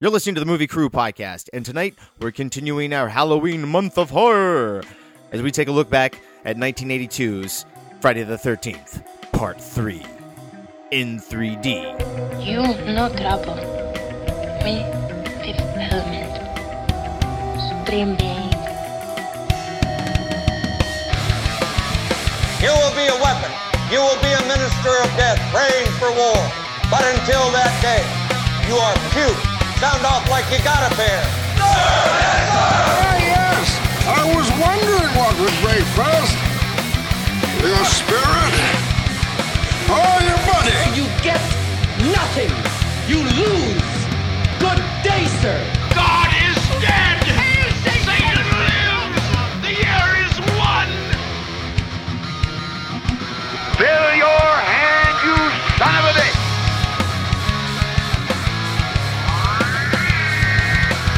You're listening to the Movie Crew podcast, and tonight we're continuing our Halloween month of horror as we take a look back at 1982's Friday the 13th, Part 3, in 3D. You no trouble. Me fifth element. Supreme being. You will be a weapon. You will be a minister of death, praying for war. But until that day, you are puke. Sound off like you got a pair. Ah, yes. I was wondering what would break first. Your spirit or your body? You get nothing. You lose. Good day, sir. God is dead! Satan lives! The year is won! Fill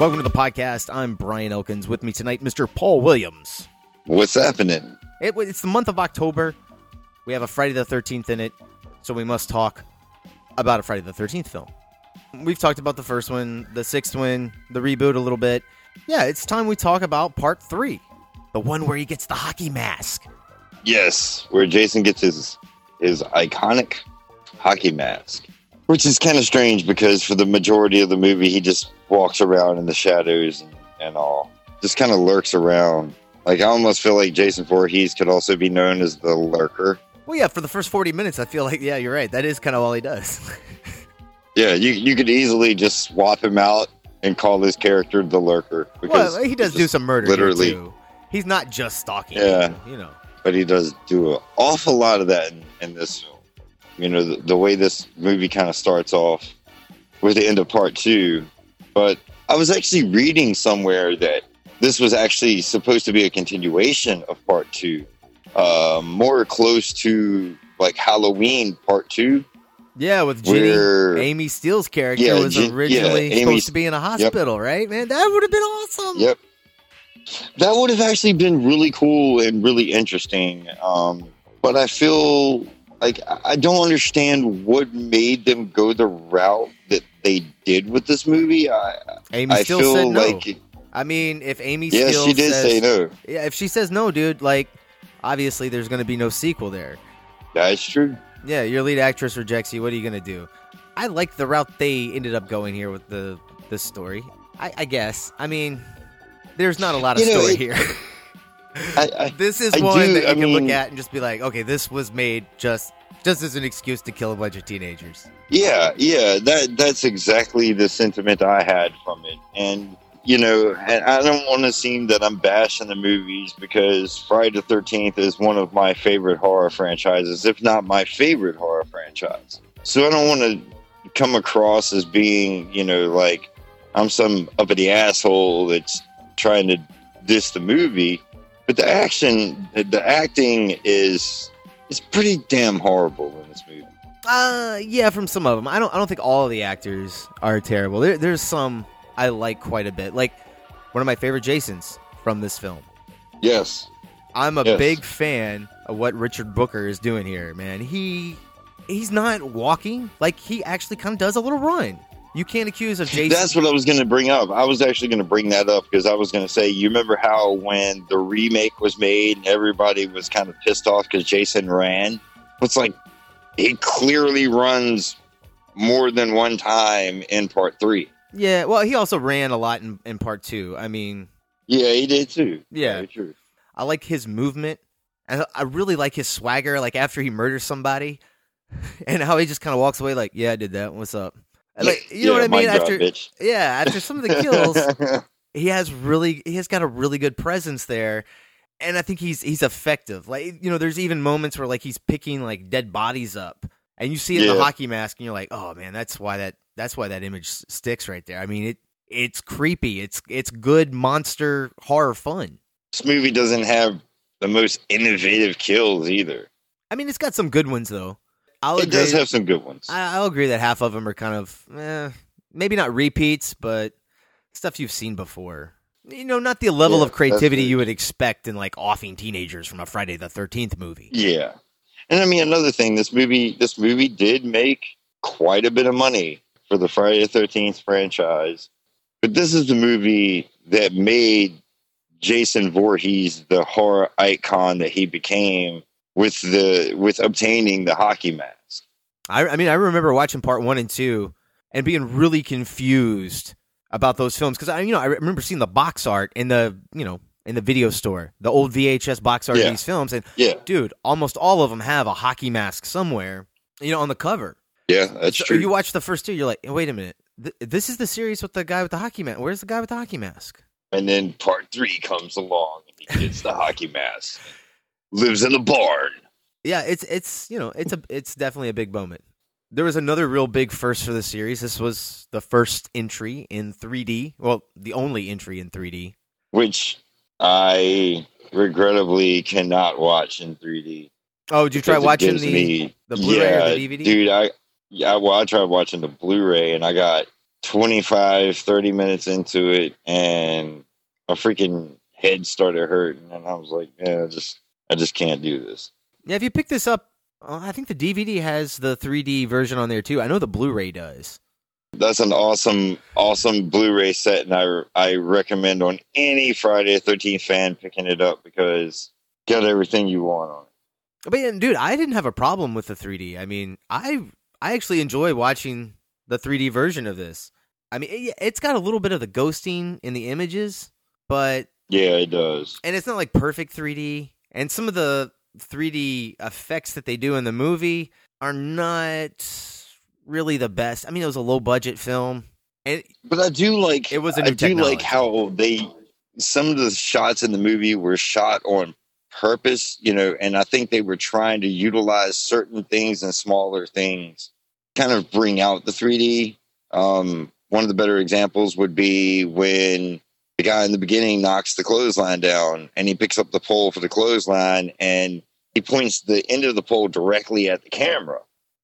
Welcome to the podcast. I'm Brian Elkins. With me tonight, Mr. Paul Williams. What's happening? It, it's the month of October. We have a Friday the 13th in it, so we must talk about a Friday the 13th film. We've talked about the first one, the sixth one, the reboot a little bit. Yeah, it's time we talk about part three, the one where he gets the hockey mask. Yes, where Jason gets his his iconic hockey mask, which is kind of strange because for the majority of the movie he just walks around in the shadows and, and all, just kind of lurks around. Like I almost feel like Jason Voorhees could also be known as the lurker. Well, yeah, for the first 40 minutes, I feel like, yeah, you're right. That is kind of all he does. Yeah, you you could easily just swap him out and call this character the lurker because well, he does do some murder. literally. too. He's not just stalking. Yeah. You know. but he does do an awful lot of that in, in this. You know, the, the way this movie kind of starts off with the end of part two. But I was actually reading somewhere that this was actually supposed to be a continuation of part two, uh, more close to like Halloween part two. Yeah, with Ginny, Where- Amy Steel's character Yeah, was Gin- originally yeah, Amy- supposed to be in a hospital, right? Man, that would have been awesome. Yep. That would have actually been really cool and really interesting. Um, but I feel like I don't understand what made them go the route that they did with this movie. I, Amy I feel said no. like, I mean, if Amy yeah, Steel she did says, say no. Yeah, if she says no, dude, like obviously there's going to be no sequel there. That's true. Yeah, your lead actress rejects you. What are you going to do? I like the route they ended up going here with the this story. I, I guess. I mean, there's not a lot of You know, story it- here. I, I, this is I one do, that you can mean- look at and just be like, okay, this was made just just as an excuse to kill a bunch of teenagers. Yeah, yeah, that that's exactly the sentiment I had from it. And you know, and I don't want to seem that I'm bashing the movies because Friday the Thirteenth is one of my favorite horror franchises, if not my favorite horror franchise. So I don't want to come across as being, you know, like I'm some uppity asshole that's trying to diss the movie. But the action, the acting is is pretty damn horrible in this movie. Uh, yeah, from some of them. I don't. I don't think all of the actors are terrible. There, there's some I like quite a bit. Like one of my favorite Jasons from this film. Yes. I'm a Yes. big fan of what Richard Brooker is doing here, man. He he's not walking like he actually kind of does a little run. You can't accuse of Jason. That's what I was going to bring up. I was actually going to bring that up because I was going to say, you remember how when the remake was made, and everybody was kind of pissed off because Jason ran? It's like he clearly runs more than one time in part three. yeah, well, he also ran a lot in, in part two. I mean, Yeah, he did too. Yeah. True. I like his movement. And I really like his swagger. Like after he murders somebody, and how he just kind of walks away like, "Yeah, I did that. What's up?" Like, you know what I mean? After bitch. yeah, after some of the kills, he has really he has got a really good presence there and i think he's he's effective like you know there's even moments where like he's picking like dead bodies up and you see it in the hockey mask and you're like oh man that's why that that's why that image sticks right there i mean it it's creepy it's it's good monster horror fun this movie doesn't have the most innovative kills either. i mean it's got some good ones though i'll It agree does have some good ones. I, i'll agree that half of them are kind of eh, maybe not repeats but stuff you've seen before you know not the level Yeah, of creativity you would expect in like offing teenagers from a friday the 13th movie Yeah. And I mean another thing, this movie this movie did make quite a bit of money for the Friday the thirteenth franchise. But this is the movie that made Jason Voorhees the horror icon that he became with the with obtaining the hockey mask. I, I mean, I remember watching part one and two and being really confused about those films because I, you know, I remember seeing the box art in the, you know, in the video store, the old VHS box art Yeah. of these films, and Yeah. dude, almost all of them have a hockey mask somewhere, you know, on the cover. Yeah, that's So true. You watch the first two, you're like, wait a minute, th- this is the series with the guy with the hockey mask. Where's the guy with the hockey mask? and then part three comes along and he gets the hockey mask. Lives in a barn. Yeah, it's it's you know it's a it's definitely a big moment. There was another real big first for the series. This was the first entry in 3D. Well, the only entry in 3D. which I regrettably cannot watch in 3D. Oh, did you try watching the me- the Blu-ray yeah, or the DVD? Dude, I yeah, well, I tried watching the Blu-ray and I got 25, 30 minutes into it and my freaking head started hurting and I was like, yeah, just I just can't do this. Yeah, if you pick this up, uh, I think the DVD has the 3D version on there too. I know the Blu-ray does. That's an awesome, awesome Blu-ray set, and I I recommend on any Friday the Thirteenth fan picking it up because got everything you want on it. But yeah, dude, I didn't have a problem with the 3D. I mean, I I actually enjoy watching the 3D version of this. I mean, it, it's got a little bit of the ghosting in the images, but Yeah, it does. and it's not like perfect 3D. And some of the 3D effects that they do in the movie are not really the best. I mean, it was a low budget film, and But I do like It was a I new do technology. like how they some of the shots in the movie were shot on purpose, you know, and I think they were trying to utilize certain things and smaller things, kind of bring out the 3D. Um, one of the better examples would be when the guy in the beginning knocks the clothesline down and he picks up the pole for the clothesline and he points the end of the pole directly at the camera.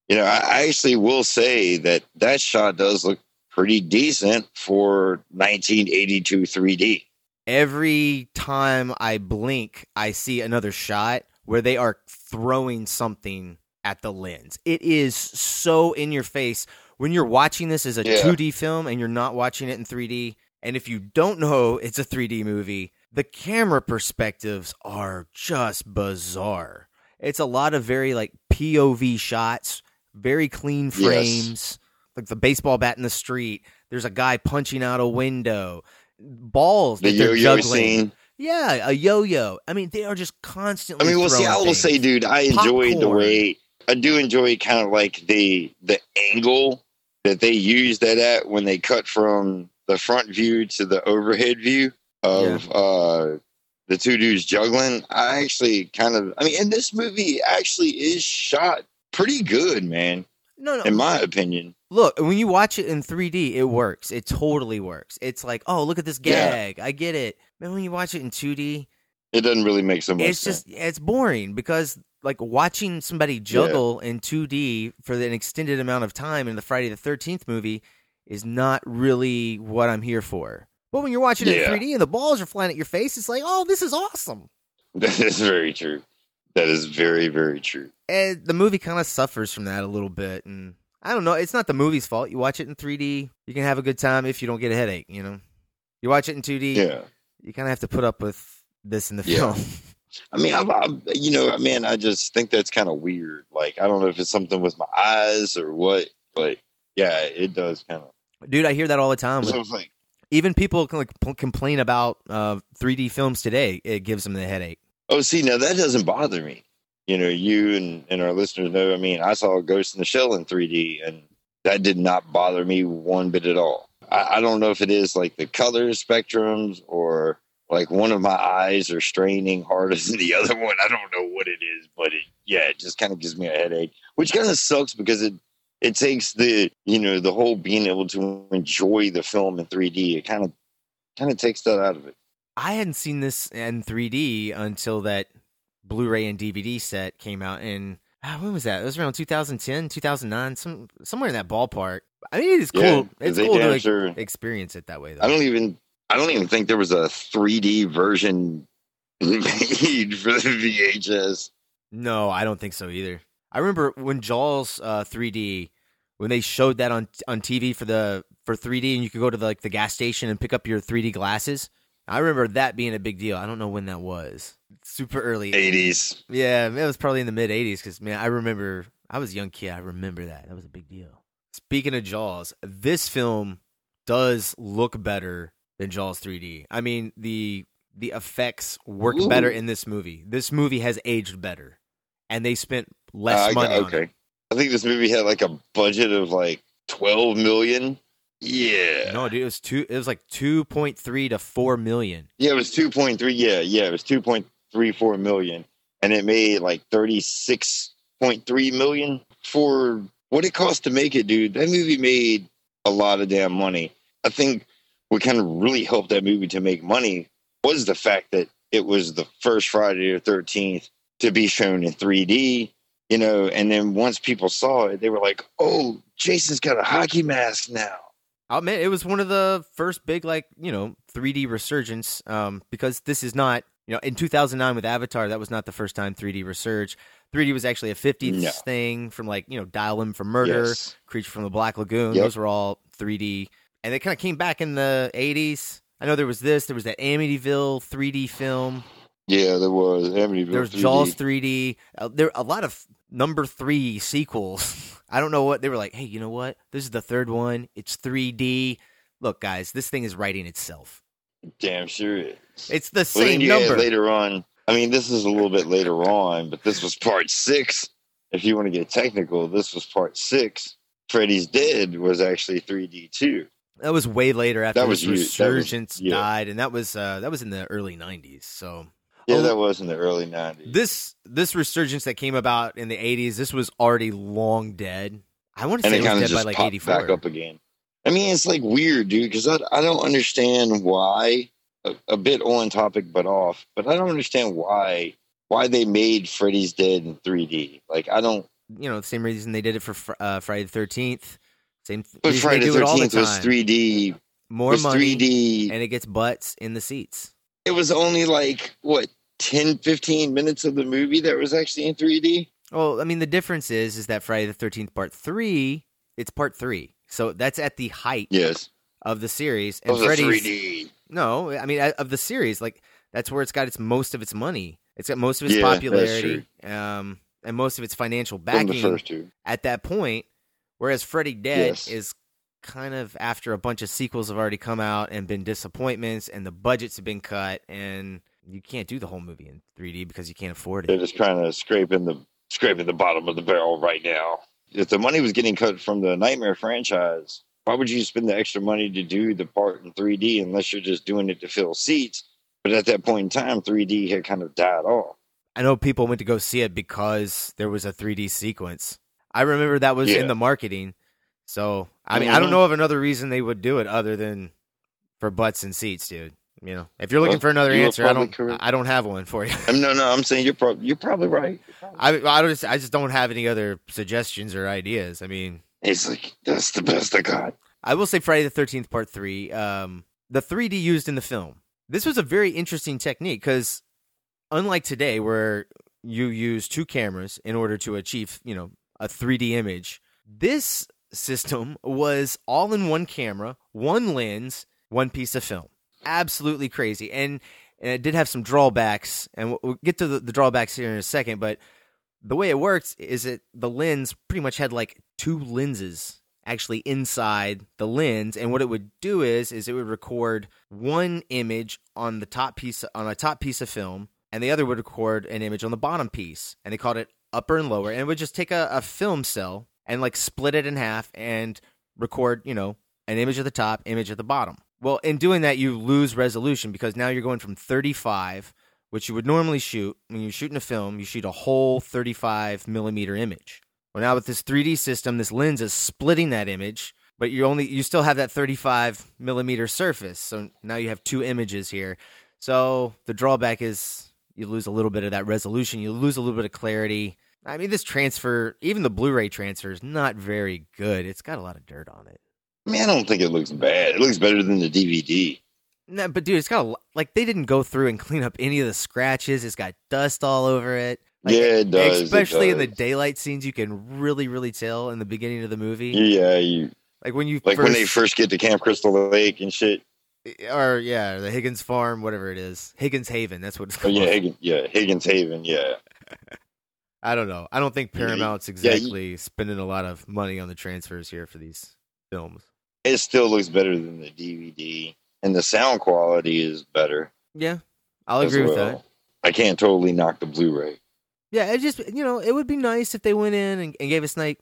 You know, I, I actually will say that that shot does look pretty decent for 1982 3D. every time I blink, I see another shot where they are throwing something at the lens. It is so in your face when you're watching this as a Yeah. 2D film and you're not watching it in 3D. And if you don't know it's a 3D movie, the camera perspectives are just bizarre. It's a lot of very like POV shots, very clean frames, like the baseball bat in the street. There's a guy punching out a window, balls The that they're yo-yo juggling. scene. Yeah, a yo-yo. I mean, they are just constantly. I mean, well, see, I will things. say, dude, I enjoyed the way I do enjoy kind of like the the angle that they use that at when they cut from the front view to the overhead view of uh the two dudes juggling. I actually kind of, I mean, and this movie actually is shot pretty good, man, no, no. in my opinion. Look, when you watch it in 3D, it works. It totally works. It's like, oh, look at this Yeah. gag. I get it. Man, when you watch it in 2D, It doesn't really make so much it's sense. just it's boring because like watching somebody juggle in 2D for an extended amount of time in the Friday the 13th movie is not really what I'm here for. But when you're watching it in 3D and the balls are flying at your face, it's like, oh, this is awesome. That is very true. That is very, very true. And the movie kind of suffers from that a little bit. And I don't know. It's not the movie's fault. You watch it in 3D, you can have a good time if you don't get a headache, you know? You watch it in 2D, Yeah. you kind of have to put up with this in the Yeah. film. I mean, I, I, you know, man, I just think that's kind of weird. Like, I don't know if it's something with my eyes or what, but yeah, it does kind of. Dude, I hear that all the time. So it's like, Even people can like, complain about uh, 3D films today. It gives them the headache. oh, see, now that doesn't bother me. you know, you and, and our listeners know, I mean, I saw Ghost in the Shell in 3D, and that did not bother me one bit at all. I, I don't know if it is like the color spectrums or like one of my eyes are straining harder than the other one. I don't know what it is, but it, yeah, it just kind of gives me a headache, which kind of sucks because it, it takes the, you know, the whole being able to enjoy the film in 3D. It kind of, kind of takes that out of it. I hadn't seen this in 3D until that Blu-ray and DVD set came out in ah, when was that? It was around 2010, 2009, some somewhere in that ballpark. I mean, it's cool. Yeah, it's cool to like, sure- experience it that way, though. I don't even I don't even think there was a 3D version made for the VHS. No, I don't think so either. I remember when Jaws uh, 3D when they showed that on on TV for the for 3D and you could go to the, like the gas station and pick up your 3D glasses. I remember that being a big deal. I don't know when that was. Super early. 80s. Yeah, it was probably in the mid 80s cuz man, I remember I was a young kid. I remember that. That was a big deal. Speaking of Jaws, this film does look better than Jaws 3D. I mean, the the effects work Ooh. better in this movie. This movie has aged better. And they spent less Uh, got- money on okay. I think this movie had like a budget of like 12 million. Yeah. No, dude, it was two it was like 2.3 to 4 million. Yeah, it was 2.3. Yeah, yeah, it was 2.34 million. And it made like 36.3 million for what it cost to make it, dude. That movie made a lot of damn money. I think what kind of really helped that movie to make money was the fact that it was the first Friday the 13th to be shown in 3D, you know, and then once people saw it, they were like, oh, Jason's got a hockey mask now. I'll admit it was one of the first big like, you know, 3D resurgence um because this is not, you know, in 2009 with Avatar that was not the first time 3D resurged. 3D was actually a 50s No. thing from like, you know, Dial M for Murder, Yes. Creature from the Black Lagoon. Yep. Those were all 3D. And they kind of came back in the 80s. I know there was this, there was that Amityville 3D film. Yeah, there was. Amityville There was 3D. Jaws 3D. Uh, there a lot of number three sequels. I don't know what they were like. Hey, you know what? This is the third one. It's 3D. Look, guys, this thing is writing itself. Damn sure is. It's the same had number. later on. I mean, this is a little bit later on, but this was part six. If you want to get technical, this was part six. Freddy's Dead was actually 3D too. That was way later after That was you- that was- resurgence yeah. died, and that was uh, that was in the early 90s. So Yeah, that was in the early 90s. this this resurgence that came about in the 80s, this was already long dead. I want to and say it it was dead by like popped 84. back up again. I mean, it's like weird, dude, because I, I don't understand why. A, a bit on topic, but off. But I don't understand why why they made Freddy's Dead in 3D. Like, I don't. You know, the same reason they did it for uh, Friday the 13th. Same th- But Friday the do it all the 13th was time. 3D. More was money, 3D. and it gets butts in the seats. it was only like what 10 15 minutes of the movie that was actually in 3d Well, I mean, the difference is is that Friday the Thirteenth Part Three, it's Part Three, so that's at the height yes of the series. And a Freddy's 3d no, I mean uh, of the series, like that's where it's got its most of its money. It's got most of its Yeah, popularity, um, and most of its financial backing the first two at that point. Whereas Freddy Dead Yes. is kind of after a bunch of sequels have already come out and been disappointments, and the budgets have been cut, and you can't do the whole movie in 3D because you can't afford it. they're just trying to scrape in the scraping the bottom of the barrel right now if the money was getting cut from the nightmare franchise why would you spend the extra money to do the part in 3d unless you're just doing it to fill seats but at that point in time 3d had kind of died off I know people went to go see it because there was a 3D sequence. I remember that was Yeah. in the marketing. So, I mean, I don't Mhm. know of another reason they would do it other than for butts and seats, dude. You know, if you're looking Well, for another answer, I don't. correct. I don't have one for you. Um, no no i'm saying you're, prob- you're probably right I, I don't. Just, I just don't have any other suggestions or ideas. I mean, it's like that's the best i got I will say Friday the Thirteenth Part Three. Um, the 3D used in the film. This was a very interesting technique because, unlike today, where you use two cameras in order to achieve, you know, a 3D image, this system was all in one camera, one lens, one piece of film. Absolutely crazy, and and it did have some drawbacks, and we'll, we'll get to the, the drawbacks here in a second. But the way it works is that the lens pretty much had like two lenses actually inside the lens and what it would do is is it would record one image on the top piece on a top piece of film and the other would record an image on the bottom piece, and they called it upper and lower, and it would just take a, a film cell and like split it in half and record, you know, an image at the top, image at the bottom. Well, in doing that, you lose resolution because now you're going from 35, which you would normally shoot when you're shooting a film, you shoot a whole 35 millimeter image. Well, now with this 3D system, this lens is splitting that image, but you only you still have that 35 millimeter surface. So now you have two images here. So the drawback is you lose a little bit of that resolution, you lose a little bit of clarity. I mean, this transfer, even the Blu-ray transfer, is not very good. It's got a lot of dirt on it. I mean, I don't think it looks bad. It looks better than the DVD. No, but dude, it's got a, like they didn't go through and clean up any of the scratches. It's got dust all over it. Like, yeah, it does. it Especially in the daylight scenes, you can really, really tell in the beginning of the movie. Yeah, you Like when you like first, when they first get to Camp Crystal Lake and shit. or yeah, the Higgins Farm, whatever it is, Higgins Haven. That's what it's Oh called. yeah, Higgins, yeah, Higgins Haven. Yeah, I don't know. I don't think Paramount's yeah, you- exactly spending a lot of money on the transfers here for these films. It still looks better than the DVD, and the sound quality is better. Yeah, I'll agree with that. I can't totally knock the Blu-ray. Yeah, it just you know it would be nice if they went in and, and gave us like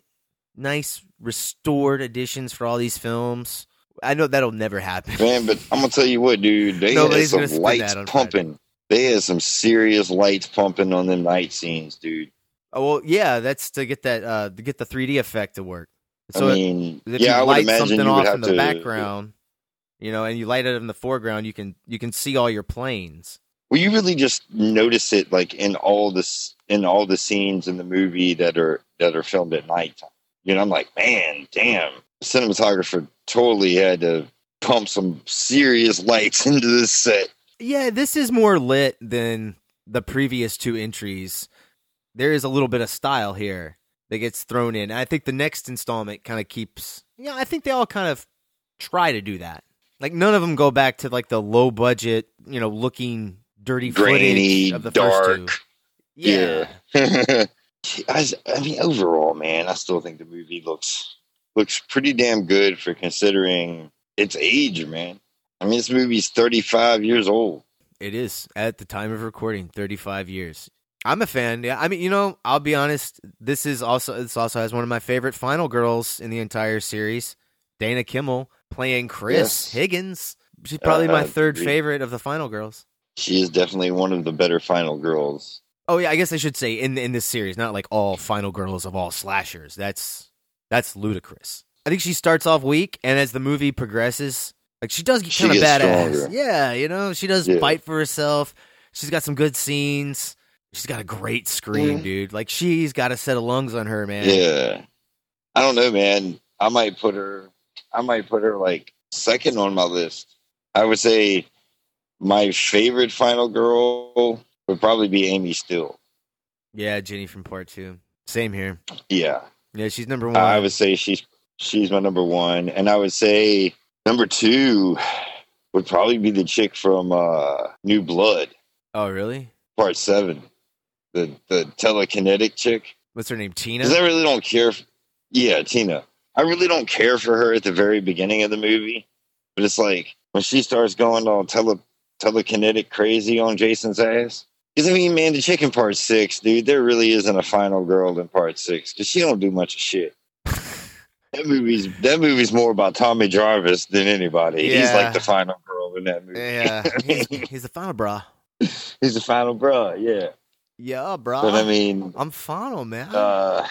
nice restored editions for all these films. I know that'll never happen. Man, but I'm gonna tell you what, dude. They Nobody's had some lights on Friday. pumping. They had some serious lights pumping on them night scenes, dude. Oh well, yeah, that's to get that uh to get the 3D effect to work. So I mean, if yeah, you I light imagine something you off have in the to. background, you know, and you light it in the foreground, you can you can see all your planes. Well, you really just notice it like in all this in all the scenes in the movie that are that are filmed at nighttime. You know, I'm like, man, damn, cinematographer totally had to pump some serious lights into this set. Yeah, this is more lit than the previous two entries. There is a little bit of style here that gets thrown in. I think the next installment kind of keeps. Yeah, I think they all kind of try to do that. Like none of them go back to like the low budget, you know, looking dirty Grainy, footage of the dark. first two. Yeah. I, I mean, overall, man, I still think the movie looks looks pretty damn good for considering its age, man. I mean, this movie's 35 years old. It is at the time of recording, 35 years. I'm a fan. Yeah, I mean, you know, I'll be honest. This is also this also has one of my favorite final girls in the entire series, Dana Kimmel playing Chris Yes. Higgins. She's probably Uh, my third favorite of the final girls. She is definitely one of the better final girls. Oh yeah, I guess I should say in in this series, not like all final girls of all slashers. That's that's ludicrous. I think she starts off weak, and as the movie progresses, like she does get kind of badass. stronger. Yeah, you know, she does Yeah. fight for herself. She's got some good scenes. She's got a great scream, Mhm. dude. Like she's got a set of lungs on her, man. Yeah. I don't know, man. I might put her I might put her like second on my list. I would say my favorite final girl would probably be Amy Still. Yeah, Jenny from part two. Same here. Yeah. Yeah, she's number one. I would say she's she's my number one. And I would say number two would probably be the chick from uh New Blood, oh, really? part seven. The the telekinetic chick. What's her name? Tina. Because I really don't care. f yeah, Tina. I really don't care for her at the very beginning of the movie, but it's like when she starts going all tele telekinetic crazy on Jason's ass. Because I mean, man, the chicken part six, dude, there really isn't a final girl in part six because she don't do much of shit. that movie's that movie's more about Tommy Jarvis than anybody. He's like the final girl in that movie. yeah, he's, he's the final bra. He's the final bro, yeah. Yeah, bro. But I mean, I'm final, man. uh,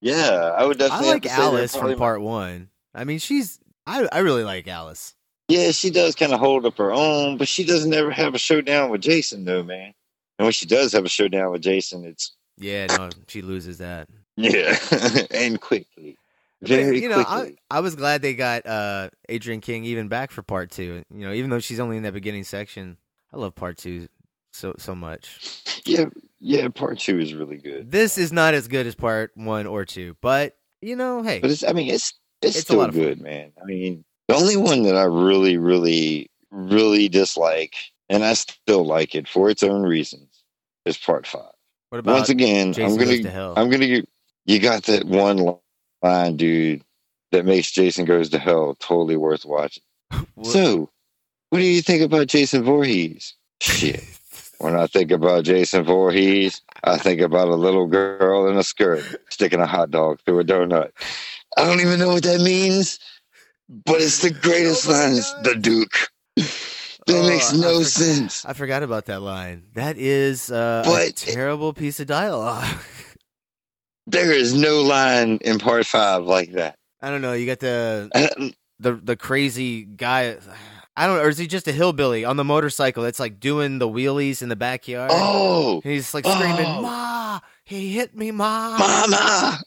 yeah, I would I definitely. have like Alice from part one. I mean, she's I I really like Alice. Yeah, she does kind of hold up her own, but she doesn't ever have a showdown with Jason, though, man. And when she does have a showdown with Jason, it's Yeah, no, she loses that. yeah, and quickly, very you know, I. I was glad they got uh, Adrienne King even back for part two. You know, even though she's only in that beginning section, I love part two so so much. yeah, yeah. Part two is really good, This is not as good as part one or two, but you know, hey, but it's. I mean, it's it's, It's still of fun. good, man. I mean, the only one that I really, really, really dislike, and I still like it for its own reasons, is part five. what about Once again, Jason I'm gonna to Hell? I'm gonna you got that one line, dude, that makes Jason Goes to Hell totally worth watching. What- So, what do you think about Jason Voorhees? Shit, When I think about Jason Voorhees, I think about a little girl in a skirt sticking a hot dog through a donut. I don't even know what that means, but it's the greatest Oh line. It's the Duke. That Oh, makes I no forgot- sense. I forgot about that line. That is uh, a But- terrible piece of dialogue. There is no line in part five like that. I don't know. You got the the the crazy guy. I don't know. Or is he just a hillbilly on the motorcycle that's like doing the wheelies in the backyard? oh, And he's like screaming, Oh. "Ma! He hit me, ma!" mama.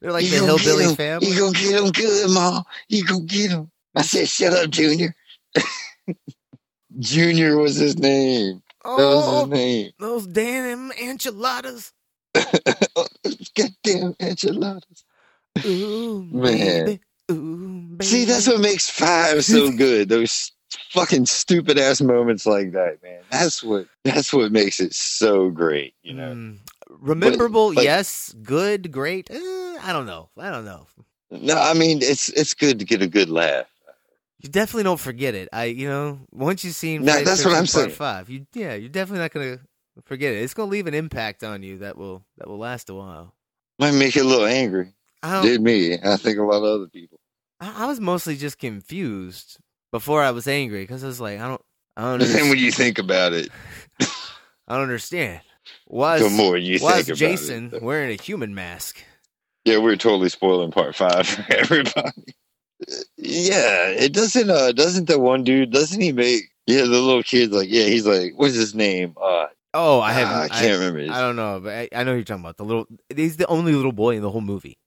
They're like you the hillbilly family. You gonna get him good, ma. You gonna get him. I said, shut up, Junior. Junior was his name. That was oh, his name. those damn enchiladas! Goddamn enchiladas. Ooh, Man. Ooh. See, that's what makes five so good. Those fucking stupid ass moments like that, man. That's what that's what makes it so great, you know. Mm, rememberable, like- yes. Good, great. Eh, I don't know. I don't know. No, I mean it's it's good to get a good laugh. You definitely don't forget it. I, you know, once you've seen No, that's what I'm saying. Five, you, yeah, you're definitely not gonna forget it. It's gonna leave an impact on you that will that will last a while. Might make you a little angry. I don't, Did me. I think a lot of other people. I, I was mostly just confused before I was angry because I was like, I don't, I don't, And then when you think about it, I don't understand. Why the more you why think Jason it. wearing a human mask? Yeah, we're totally spoiling part five for everybody. Yeah, it doesn't. Uh, doesn't the one dude? Doesn't he make? Yeah, the little kid's like, yeah, he's like, what's his name? Uh, Oh, I have. ah, I can't remember. His, I don't know, but I, I know who you're talking about the little. He's the only little boy in the whole movie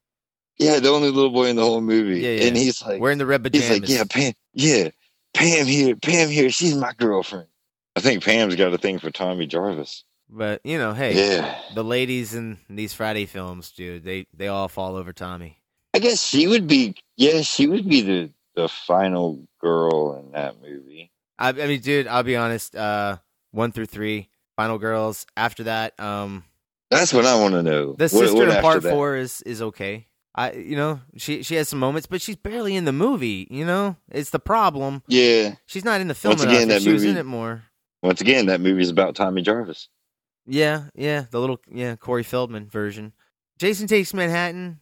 yeah, the only little boy in the whole movie, Yeah, yeah. and he's like, wearing the red pajamas. he's like, yeah, Pam, yeah, Pam here, Pam here, she's my girlfriend. I think Pam's got a thing for Tommy Jarvis. But you know, hey, Yeah, the ladies in these Friday films, dude, they they all fall over Tommy. I guess she would be. Yeah, she would be the the final girl in that movie. I, I mean, dude, I'll be honest. Uh, one through three, Final Girls. After that, um, That's what I want to know. the sister what in part four is is okay. I, you know, she she has some moments, but she's barely in the movie. You know, it's the problem. Yeah, She's not in the film Once enough. again, If that she was in it more. once again, that movie is about Tommy Jarvis. Yeah, yeah, the little yeah Corey Feldman version. Jason Takes Manhattan.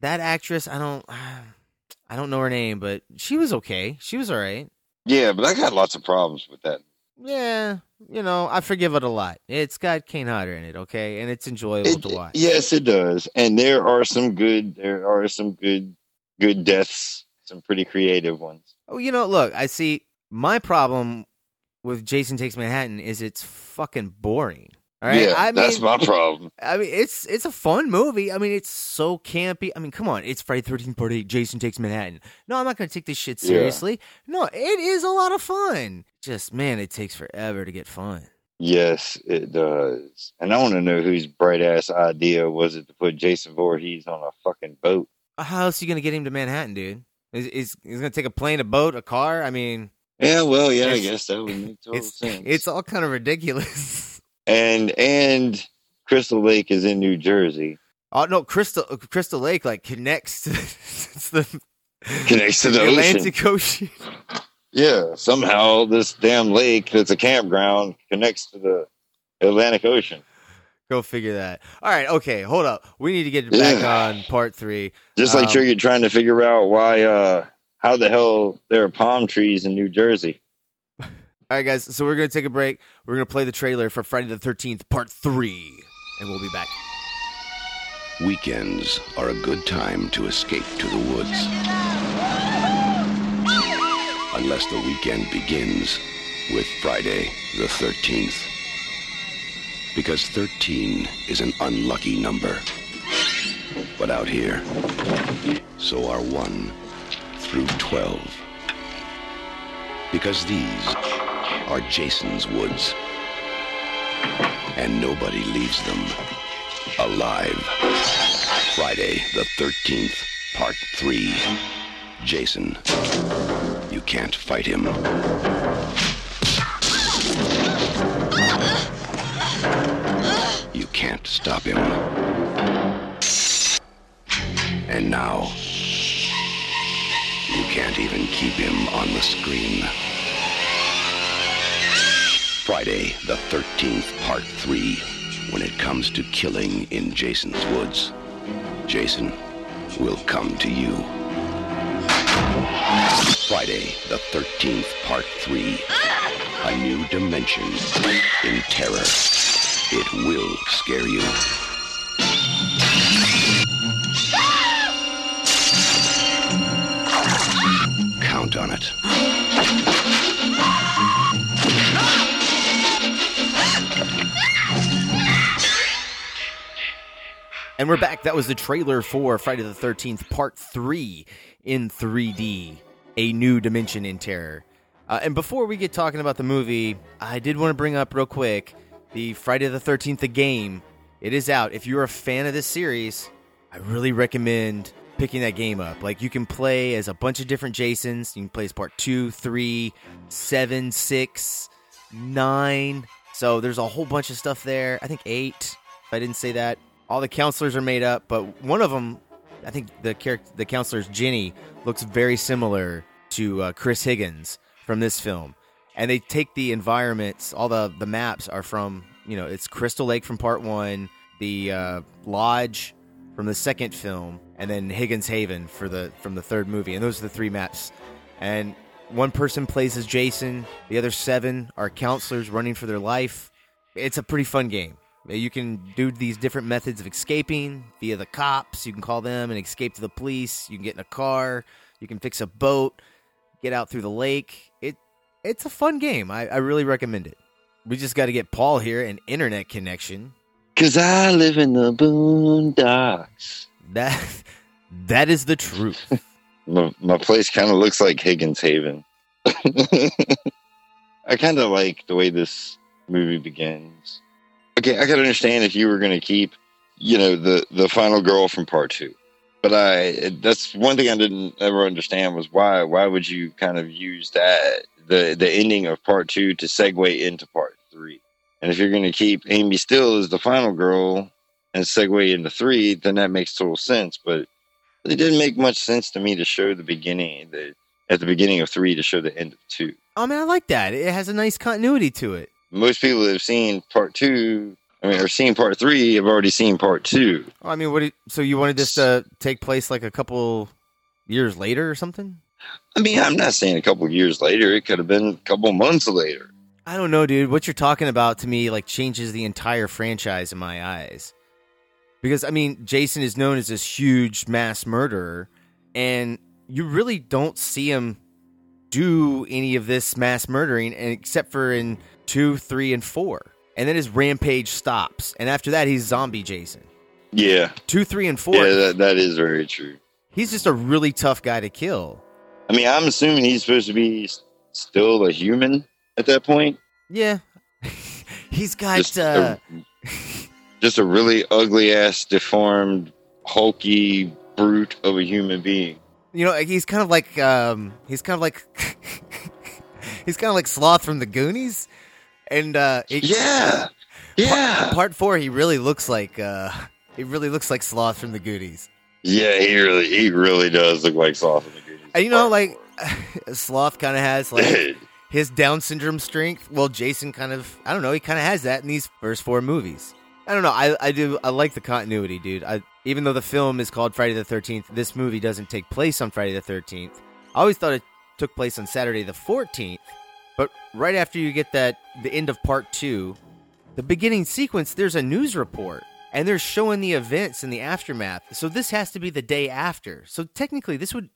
That actress, I don't, I don't know her name, but she was okay. She was all right. Yeah, but I got lots of problems with that. Yeah, you know, I forgive it a lot. It's got Kane Hodder in it, okay, and it's enjoyable It- to watch. yes, it does, and there are some good. There are some good, good deaths. Some pretty creative ones. Oh, you know, look, I see. My problem with Jason Takes Manhattan is it's fucking boring. All right, yeah, I mean, that's my problem. I mean, it's it's a fun movie. I mean, it's so campy. I mean, come on, it's Friday Thirteenth Part Eight. Jason Takes Manhattan. No, I'm not going to take this shit Yeah. seriously. No, it is a lot of fun. Just man, it takes forever to get fun. Yes, it does. And I want to know whose bright ass idea was it to put Jason Voorhees on a fucking boat? Uh, how else are you going to get him to Manhattan, dude? Is is he's going to take a plane, a boat, a car? I mean, Yeah, well, yeah, I guess that would make total it's sense. it's all kind of ridiculous. and and Crystal Lake is in New Jersey. oh no, Crystal Crystal Lake like connects to it's the Connects to the ocean. Atlantic Ocean. Yeah, somehow this damn lake that's a campground connects to the Atlantic Ocean. Go figure that. All right, okay, hold up. We need to get back Yeah. on part three. Just like Um, sure you're trying to figure out why uh how the hell there are palm trees in New Jersey. All right, guys. So we're gonna take a break. We're gonna play the trailer for Friday the Thirteenth Part Three, and we'll be back. Weekends are a good time to escape to the woods. Unless the weekend begins with Friday the 13th. Because 13 is an unlucky number. But out here, so are 1 through 12. Because these are Jason's woods. And nobody leaves them alive. Friday the 13th, Part 3. Jason. You can't fight him. You can't stop him. And now, you can't even keep him on the screen. Friday the 13th, Part 3. When it comes to killing in Jason's woods, Jason will come to you. Friday the 13th, Part 3. A new dimension in terror. It will scare you. And we're back. That was the trailer for Friday the 13th, Part 3 in 3D, A New Dimension in Terror. Uh, and before we get talking about the movie, I did want to bring up real quick the Friday the 13th, the game. It is out. If you're a fan of this series, I really recommend picking that game up. Like, you can play as a bunch of different Jasons. You can play as part 2, 3, 7, 6, 9. So there's a whole bunch of stuff there. I think 8, if I didn't say that all the counselors are made up, but one of them, I think the character, the counselor's Jenny, looks very similar to uh, Chris Higgins from this film. And they take the environments, all the the maps are from, you know, it's Crystal Lake from part one, the uh, lodge from the second film, and then Higgins Haven for the from the third movie. And those are the three maps. And one person plays as Jason, the other seven are counselors running for their life. It's a pretty fun game. You can do these different methods of escaping via the cops. You can call them and escape to the police. You can get in a car. You can fix a boat, get out through the lake. It it's a fun game. I, I really recommend it. We just got to get Paul here an internet connection. Cause I live in the boondocks. That that is the truth. My, my place kind of looks like Higgins Haven. I kind of like the way this movie begins. Okay, I can understand if you were going to keep, you know, the the final girl from part two, but I that's one thing I didn't ever understand was why why would you kind of use that the the ending of part two to segue into part three, and if you're going to keep Amy Still as the final girl and segue into three, then that makes total sense. But it didn't make much sense to me to show the beginning the at the beginning of three to show the end of two. Oh man, I like that. It has a nice continuity to it most people that have seen part two, I mean, or seen part three, have already seen part two. I mean, what? Did, so you wanted this to take place like a couple years later or something? I mean, I'm not saying a couple years later. It could have been a couple months later. I don't know, dude. What you're talking about to me like changes the entire franchise in my eyes. Because I mean, Jason is known as this huge mass murderer, and you really don't see him do any of this mass murdering, except for in two, three, and four. And then his rampage stops. And after that, he's zombie Jason. Yeah. Two, three, and four. Yeah, that, that is very true. He's just a really tough guy to kill. I mean, I'm assuming he's supposed to be still a human at that point. Yeah. he's got. Just, uh... a, just a really ugly ass, deformed, hulky brute of a human being. You know, he's kind of like. um He's kind of like. he's kind of like Sloth from the Goonies and uh it, yeah. Yeah. part, part, four he really looks like uh he really looks like sloth from the goonies. Yeah he really he really does look like sloth from the goonies and you know like sloth kind of has like his down syndrome strength well jason kind of i don't know he kind of has that in these first four movies. I don't know i i do i like the continuity dude. I even though the film is called friday the 13th this movie doesn't take place on friday the 13th i always thought it took place on saturday the 14th but right after you get that, the end of part two, the beginning sequence, there's a news report and they're showing the events and the aftermath. So this has to be the day after. So technically, this would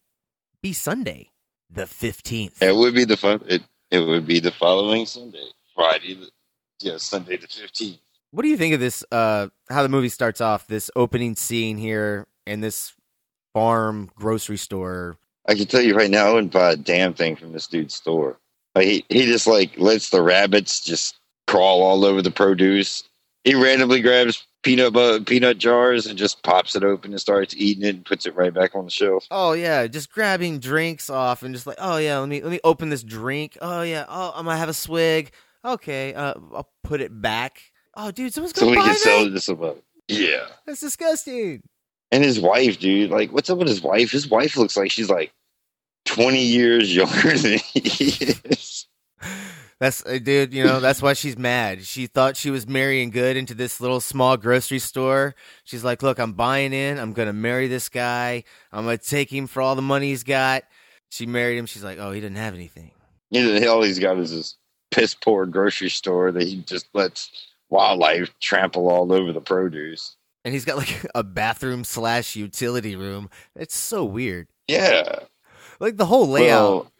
be Sunday, the 15th. It would be the fun. It, it would be the following Sunday, Friday, the, yeah, Sunday the 15th. What do you think of this? Uh, how the movie starts off, this opening scene here in this farm grocery store. I can tell you right now, I wouldn't buy a damn thing from this dude's store. Like he, he just like lets the rabbits just crawl all over the produce. He randomly grabs peanut butter, peanut jars and just pops it open and starts eating it and puts it right back on the shelf. Oh yeah, just grabbing drinks off and just like, oh yeah, let me let me open this drink. Oh yeah, oh I'm gonna have a swig. Okay, uh, I'll put it back. Oh dude, someone's gonna so we buy can that? sell this about. Yeah, that's disgusting. And his wife, dude, like, what's up with his wife? His wife looks like she's like twenty years younger than he is. That's uh, dude, you know, that's why she's mad. She thought she was marrying good into this little small grocery store. She's like, "Look, I'm buying in. I'm going to marry this guy. I'm going to take him for all the money he's got." She married him. She's like, "Oh, he didn't have anything." Know, all he's got is this piss poor grocery store that he just lets wildlife trample all over the produce. And he's got like a bathroom slash utility room. It's so weird. Yeah. Like the whole layout Well,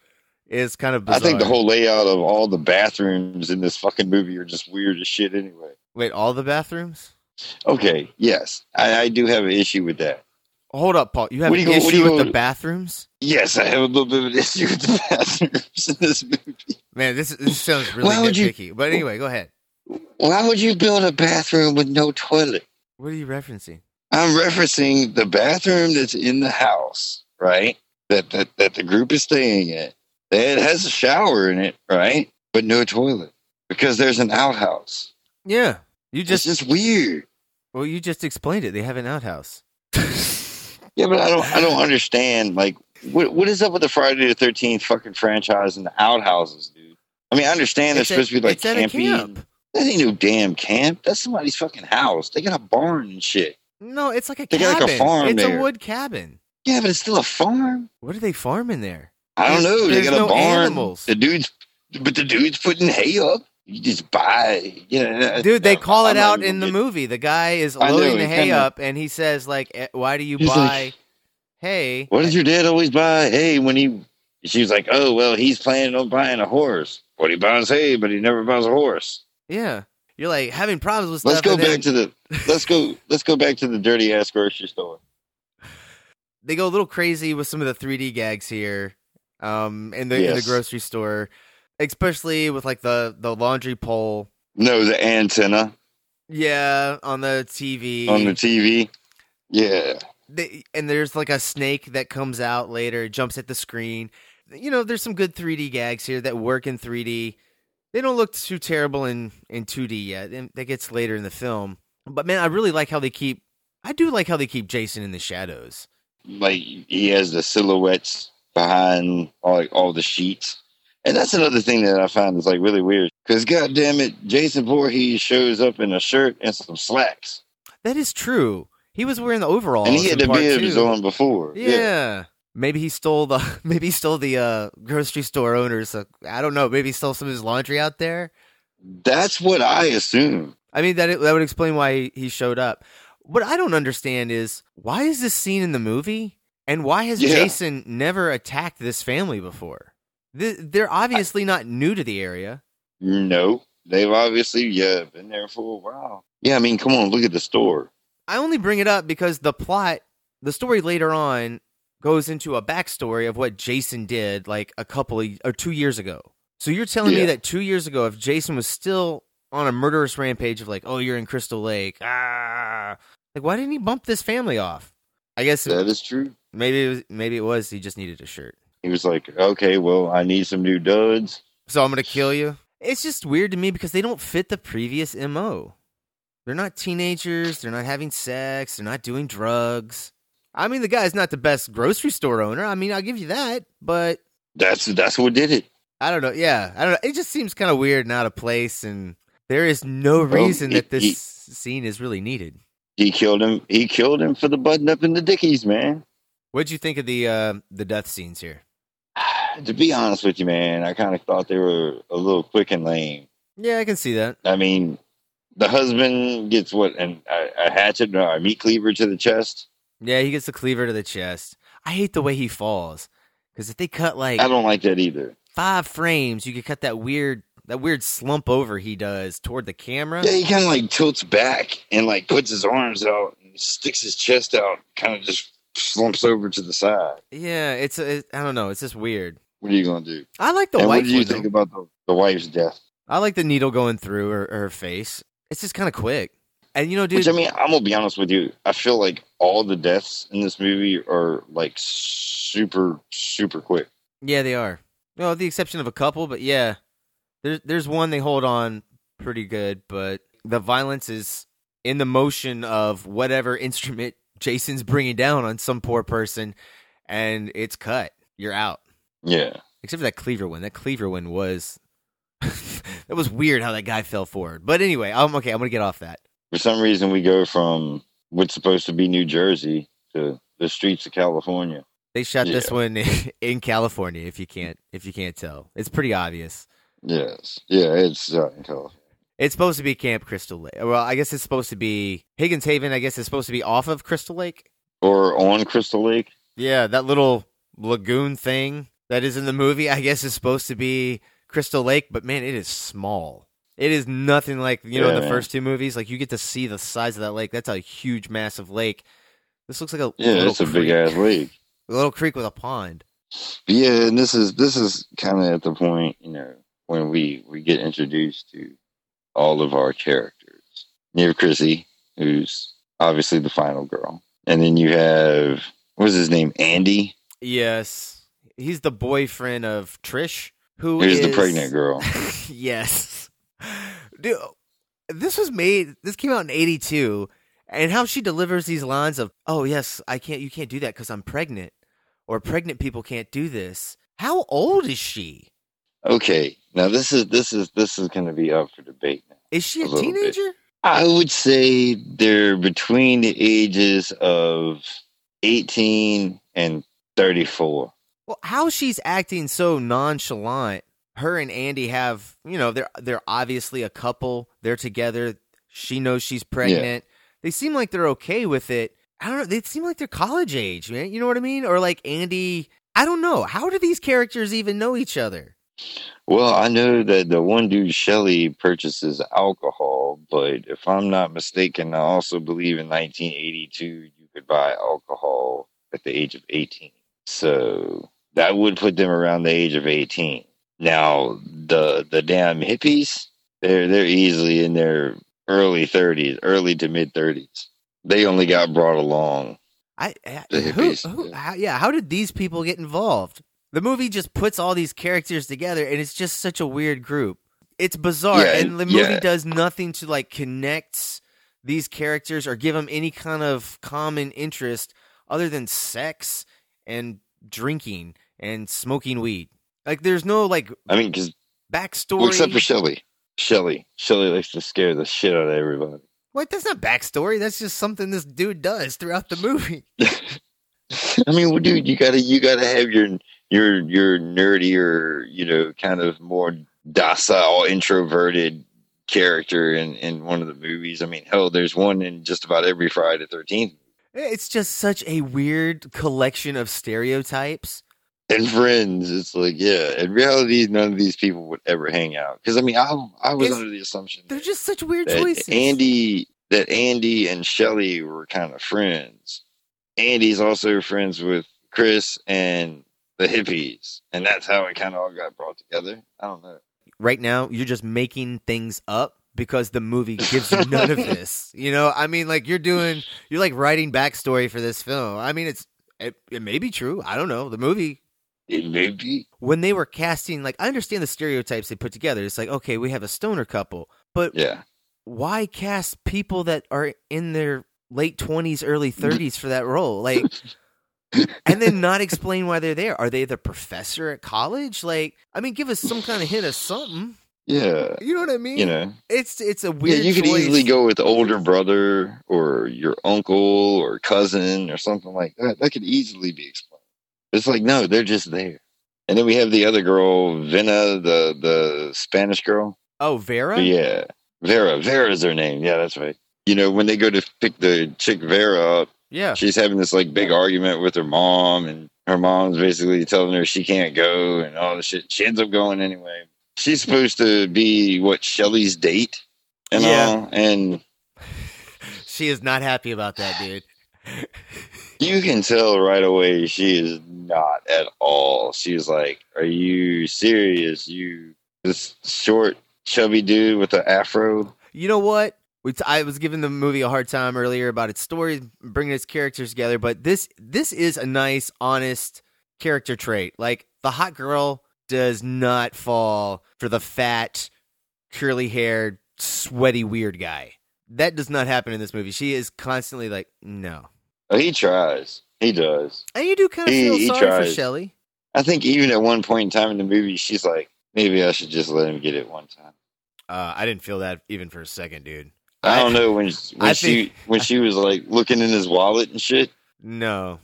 is kind of bizarre. I think the whole layout of all the bathrooms in this fucking movie are just weird as shit anyway. Wait, all the bathrooms? Okay, yes. I, I do have an issue with that. Hold up, Paul. You have an you issue with the bathrooms? Yes, I have a little bit of an issue with the bathrooms in this movie. Man, this this sounds really Why would you- nitpicky. But anyway, go ahead. Why would you build a bathroom with no toilet? What are you referencing? I'm referencing the bathroom that's in the house, right? That that, that the group is staying in. It has a shower in it, right? But no toilet because there's an outhouse. Yeah, you just it's just weird. well, you just explained it. They have an outhouse. Yeah, but I don't I don't understand like what what is up with the Friday the Thirteenth fucking franchise and the outhouses, dude? I mean, I understand they're at- supposed to be like it's at a campy. camp. That ain't no damn camp. That's somebody's fucking house. They got a barn and shit. No, it's like a They got cabin. like a farm it's there. a wood cabin. Yeah, but it's still a farm. What do they farm in there? I don't There's- know. They there's got a barn. animals. The dude's, but the dude's putting hay up. You just buy, you know. Dude, they no, call it I'm out in the movie. The guy is loading the hay up, and he says, "Like, eh, why do you buy like- hay?" What does your dad always buy? Hay when he? She was like, "Oh well, he's planning on buying a horse. But he buys hay, but he never buys a horse." Yeah, you're like having problems with stuff. Let's go back then to the. Let's go. Let's go back to the dirty ass grocery store. They go a little crazy with some of the 3D gags here, um, in the in the grocery store, especially with like the the laundry pole. No, the antenna Yeah, on the TV. on the TV. Yeah, they, and there's like a snake that comes out later, jumps at the screen. You know, there's some good 3D gags here that work in 3D. They don't look too terrible in in 2D yet. That gets later in the film. But man, I really like how they keep. I do like how they keep Jason in the shadows. Like he has the silhouettes behind all like all the sheets. And that's another thing that I find is like really weird. Because goddamn it, Jason Voorhees shows up in a shirt and some slacks, That is true. He was wearing the overalls. and he had the bibs on before. Yeah. Maybe he stole the maybe he stole the uh, grocery store owners. Uh, I don't know. Maybe he stole some of his laundry out there. that's what I assume. I mean that that would explain why he showed up. What I don't understand is why is this scene in the movie, and why has Yeah. Jason never attacked this family before? They're obviously not new to the area. No, they've obviously yeah been there for a while. Yeah, I mean, come on, look at the store. I only bring it up because the plot, the story later on, goes into a backstory of what Jason did like a couple of or two years ago. So you're telling me that two years ago, if Jason was still on a murderous rampage of like, oh, you're in Crystal Lake, ah, like why didn't he bump this family off? I guess That is true. maybe it was, maybe it was he just needed a shirt. He was like, okay, well, I need some new duds. So I'm gonna kill you. It's just weird to me because they don't fit the previous mo. They're not teenagers. They're not having sex. They're not doing drugs. I mean, the guy's not the best grocery store owner. I mean, I'll give you that, but That's that's what did it. I don't know. Yeah, I don't know. It just seems kind of weird and out of place, and there is no reason he- that this he- scene is really needed. He killed him. He killed him for the button up in the dickies, man. What'd you think of the uh, the death scenes here? To be honest with you, man, I kind of thought they were a little quick and lame. Yeah, I can see that. I mean, the husband gets what an, a, a hatchet or a meat cleaver to the chest. Yeah, he gets the cleaver to the chest. I hate the way he falls because if they cut like I don't like that either. five frames, you could cut that weird that weird slump over he does toward the camera. Yeah, he kind of like tilts back and like puts his arms out and sticks his chest out, kind of just slumps over to the side. Yeah, it's it, I don't know. It's just weird. What are you gonna do? I like the and wife what do you think about the, the wife's death? I like the needle going through her, her face. It's just kind of quick. And you know, dude, Which I mean, I'm gonna be honest with you. I feel like all the deaths in this movie are like super, super quick. yeah, they are. Well, with the exception of a couple, but yeah, there's there's one they hold on pretty good, but the violence is in the motion of whatever instrument Jason's bringing down on some poor person, and it's cut. You're out. Yeah, Except for that cleaver one. That cleaver one was that was weird how that guy fell forward. But anyway, I'm okay. I'm gonna get off that. For some reason, we go from what's supposed to be New Jersey to the streets of California. They shot this one in California. If you can't, if you can't tell, it's pretty obvious. Yes, yeah, it's uh, in California. It's supposed to be Camp Crystal Lake. Well, I guess it's supposed to be Higgins Haven. I guess it's supposed to be off of Crystal Lake. Or on Crystal Lake. Yeah, that little lagoon thing that is in the movie, I guess is supposed to be Crystal Lake, but man, it is small. It is nothing like you know in Yeah, the man. first two movies. Like you get to see the size of that lake. That's a huge, massive lake. This looks like a Yeah, little it's a creek. big ass lake. a little creek with a pond. Yeah, and this is this is kind of at the point, you know, when we we get introduced to all of our characters. You have Chrissy, who's obviously the final girl, and then you have what's his name, Andy, Yes, he's the boyfriend of Trish, who who's the pregnant girl. yes. Dude, this was made this came out in 82 and how she delivers these lines of, "Oh, yes, I can't you can't do that cuz I'm pregnant." Or pregnant people can't do this. How old is she? Okay, now this is this is this is going to be up for debate now. Is she a, A little bit. teenager? I would say they're between the ages of eighteen and thirty-four. Well, how she's acting so nonchalant. Her and Andy have, you know, they're they're obviously a couple. They're together. She knows she's pregnant. They seem like they're okay with it. I don't know. They seem like they're college age, man. You know what I mean? Or like Andy. I don't know. How do these characters even know each other? Well, I know that the one dude, Shelly, purchases alcohol, but if I'm not mistaken, I also believe in 1982 you could buy alcohol at the age of 18. So that would put them around the age of 18. Now, the the damn hippies, they're they're easily in their early 30s, early to mid 30s. They only got brought along. I, I who, who. How, yeah. How did these people get involved? The movie just puts all these characters together, and it's just such a weird group. It's bizarre, Yeah, and the movie yeah. does nothing to like connect these characters or give them any kind of common interest other than sex and drinking and smoking weed. Like, there's no like I mean, because backstory. except for Shelly. Shelly. Shelly likes to scare the shit out of everybody. What? That's not backstory. That's just something this dude does throughout the movie. I mean, well, dude, you gotta you gotta have your your your nerdier, you know, kind of more docile, introverted character in in one of the movies. I mean, hell, there's one in just about every Friday Thirteenth. Eh, it's just such a weird collection of stereotypes. And Friends, it's like, yeah. In reality, none of these people would ever hang out because I mean, I I was It's- under the assumption They're just such weird choices. Andy that Andy and Shelly were kind of friends. Andy's also friends with Chris and the hippies, and that's how it kind of all got brought together. I don't know. right now, you're just making things up because the movie gives you none of this. You know, I mean, like you're doing, you're like writing backstory for this film. I mean, it's it, it may be true. I don't know. The movie It may be. when they were casting, like I understand the stereotypes they put together. It's like okay, we have a stoner couple, but Yeah. why cast people that are in their late 20s early 30s for that role like and then not explain why they're there are they the professor at college like i mean give us some kind of hint of something Yeah. you know what i mean You know. it's it's a weird. Yeah, you could choice. easily go with older brother or your uncle or cousin or something like that. That could easily be explained. It's like no, they're just there. And then we have the other girl, Vina, the the Spanish girl. oh vera yeah, Vera. Vera is her name. Yeah, that's right. You know, when they go to pick the chick Vera up, yeah she's having this like big argument with her mom, and her mom's basically telling her she can't go and all this shit. She ends up going anyway. She's supposed to be what Shelly's date and Yeah. all, and she is not happy about that dude you can tell right away she is not at all. She's like, "Are you serious? You this short, chubby dude with the afro?" you know what we t- I was giving the movie a hard time earlier about its story, bringing its characters together, but this this is a nice, honest character trait. Like the hot girl does not fall for the fat, curly haired, sweaty, weird guy. That does not happen in this movie. She is constantly like, no. Oh, he tries. He does. And you do kind of He- feel he sorry for tries. Shelly. I think even at one point in time in the movie, she's like, Maybe I should just let him get it one time. Uh, I didn't feel that even for a second, dude. I don't know when when I she think- when she was like looking in his wallet and shit. No,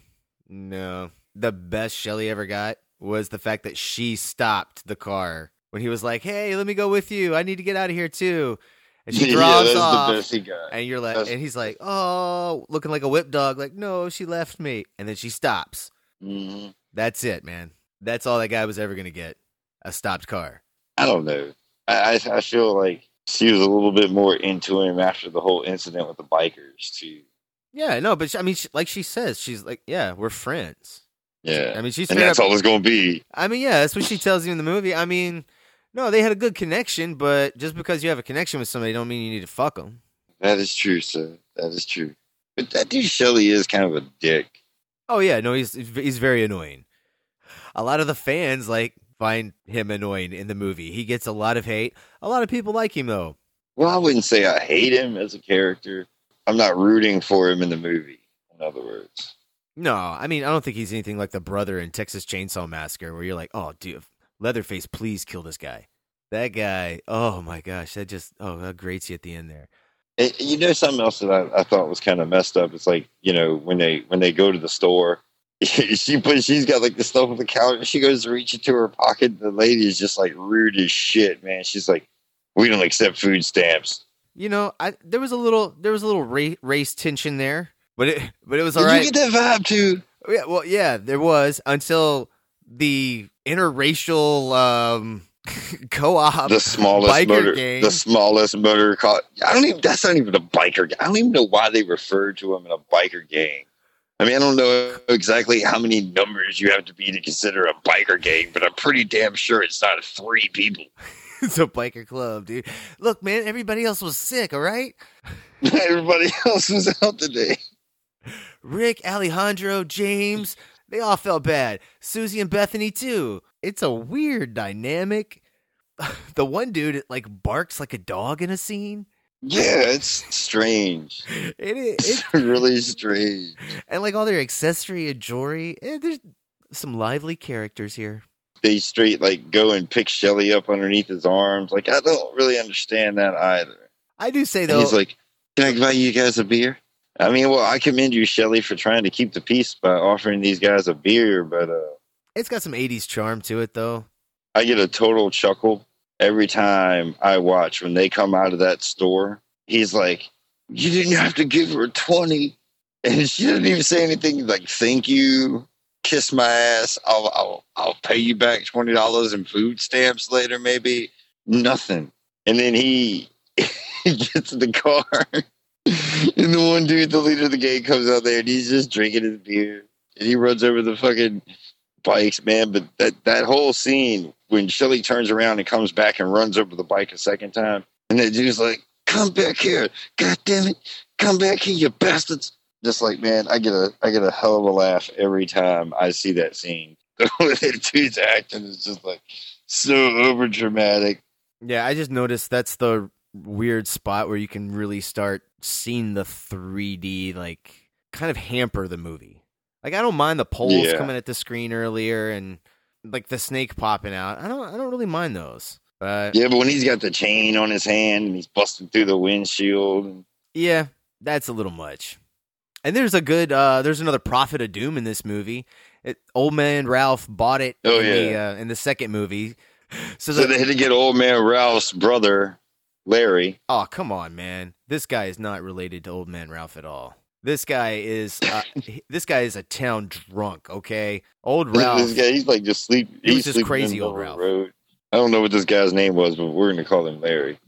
no. The best Shelly ever got was the fact that she stopped the car when he was like, "Hey, let me go with you. I need to get out of here too." And she yeah, drives that's off, the best he got. and you're like, That's- and he's like, "Oh, looking like a whip dog." Like, no, she left me, and then she stops. Mhm. That's it, man. That's all that guy was ever gonna get. A stopped car. I don't know. I, I I feel like she was a little bit more into him after the whole incident with the bikers too. Yeah, no, but she, I mean, she, like she says, she's like, "Yeah, we're friends." Yeah, I mean, she's and that's up- all it's gonna be. I mean, yeah, that's what she tells you in the movie. I mean, no, they had a good connection, but just because you have a connection with somebody, don't mean you need to fuck them. That is true, sir. That is true. But that dude Shelly is kind of a dick. Oh yeah, no, he's he's very annoying. A lot of the fans like find him annoying in the movie. He gets a lot of hate. A lot of people like him though. Well, I wouldn't say I hate him as a character. I'm not rooting for him in the movie. In other words, No, I mean, I don't think he's anything like the brother in Texas Chainsaw Massacre, where you're like, oh, dude, Leatherface, please kill this guy. That guy, oh my gosh, that just oh that grates you at the end there. And you know something else that I, I thought was kind of messed up. It's like you know when they when they go to the store, she put she's got like the stuff on the counter. She goes to reach into her pocket. The lady is just like rude as shit, man. She's like, "We don't accept food stamps." You know, I there was a little there was a little ra- race tension there, but it but it was all Did right. you get that vibe too? Yeah, well, yeah, there was until the interracial um, co-op, the smallest biker motor, gang. the smallest motor car. I don't even. That's not even a biker. gang. I don't even know why they referred to them in a biker gang. I mean, I don't know exactly how many numbers you have to be to consider a biker gang, but I'm pretty damn sure it's not three people. it's a biker club, dude. Look, man, everybody else was sick. All right, Everybody else was out today. Rick, Alejandro, James, they all felt bad. Susie and Bethany too. It's a weird dynamic. The one dude like barks like a dog in a scene. Yeah, it's strange. It is, It's really strange. and like all their accessory and jewelry. eh, there's some lively characters here. They straight like go and pick Shelly up underneath his arms. Like I don't really understand that either. I do say And though, he's like, "Can I buy you guys a beer?" I mean, well, I commend you, Shelly, for trying to keep the peace by offering these guys a beer, but uh, it's got some '80s charm to it, though. I get a total chuckle every time I watch when they come out of that store. He's like, "You didn't have to give her twenty, and she didn't even say anything like, "Thank you, kiss my ass. I'll I'll I'll pay you back twenty dollars in food stamps later, maybe." Nothing, and then he he gets in the car, and the one dude, the leader of the gang, comes out there, and he's just drinking his beer, and he runs over the fucking bikes, man. But that that whole scene when Shelly turns around and comes back and runs over the bike a second time, and that dude's like, "Come back here, god damn it, come back here, you bastards!" Just like man, I get a I get a hell of a laugh every time I see that scene. The dude's acting is just like so over dramatic. Yeah, I just noticed that's the weird spot where you can really start seeing the 3D like kind of hamper the movie. Like I don't mind the poles Yeah. coming at the screen earlier and like the snake popping out. I don't I don't really mind those. But Yeah, but when he's got the chain on his hand and he's busting through the windshield, Yeah, that's a little much. And there's a good uh there's another Prophet of Doom in this movie. It, old man Ralph bought it Oh, in the yeah. uh, in the second movie. So, so they had to get old man Ralph's brother, Larry. Oh, come on, man. This guy is not related to old man Ralph at all. This guy is uh, this guy is a town drunk, okay? Old Ralph. This guy, he's like just sleep. He was he's just sleeping crazy, old Ralph. Road. I don't know what this guy's name was, but we're gonna call him Larry.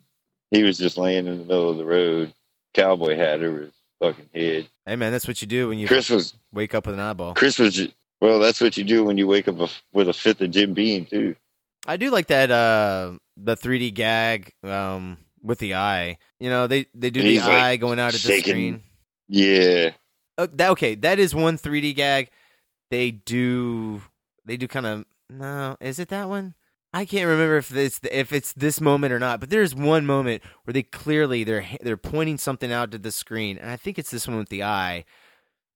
He was just laying in the middle of the road, cowboy hat over his fucking head. Hey man, that's what you do when you Chris was wake up with an eyeball. Chris was well. That's what you do when you wake up with a fifth of Jim Beam too. I do like that uh the 3D gag um with the eye. You know, they they do the like, eye going out at the screen. Yeah, Uh, that okay, that is one 3D gag. They do they do kind of no, is it that one? I can't remember if it's if it's this moment or not, but there's one moment where they clearly they're they're pointing something out to the screen, and I think it's this one with the eye.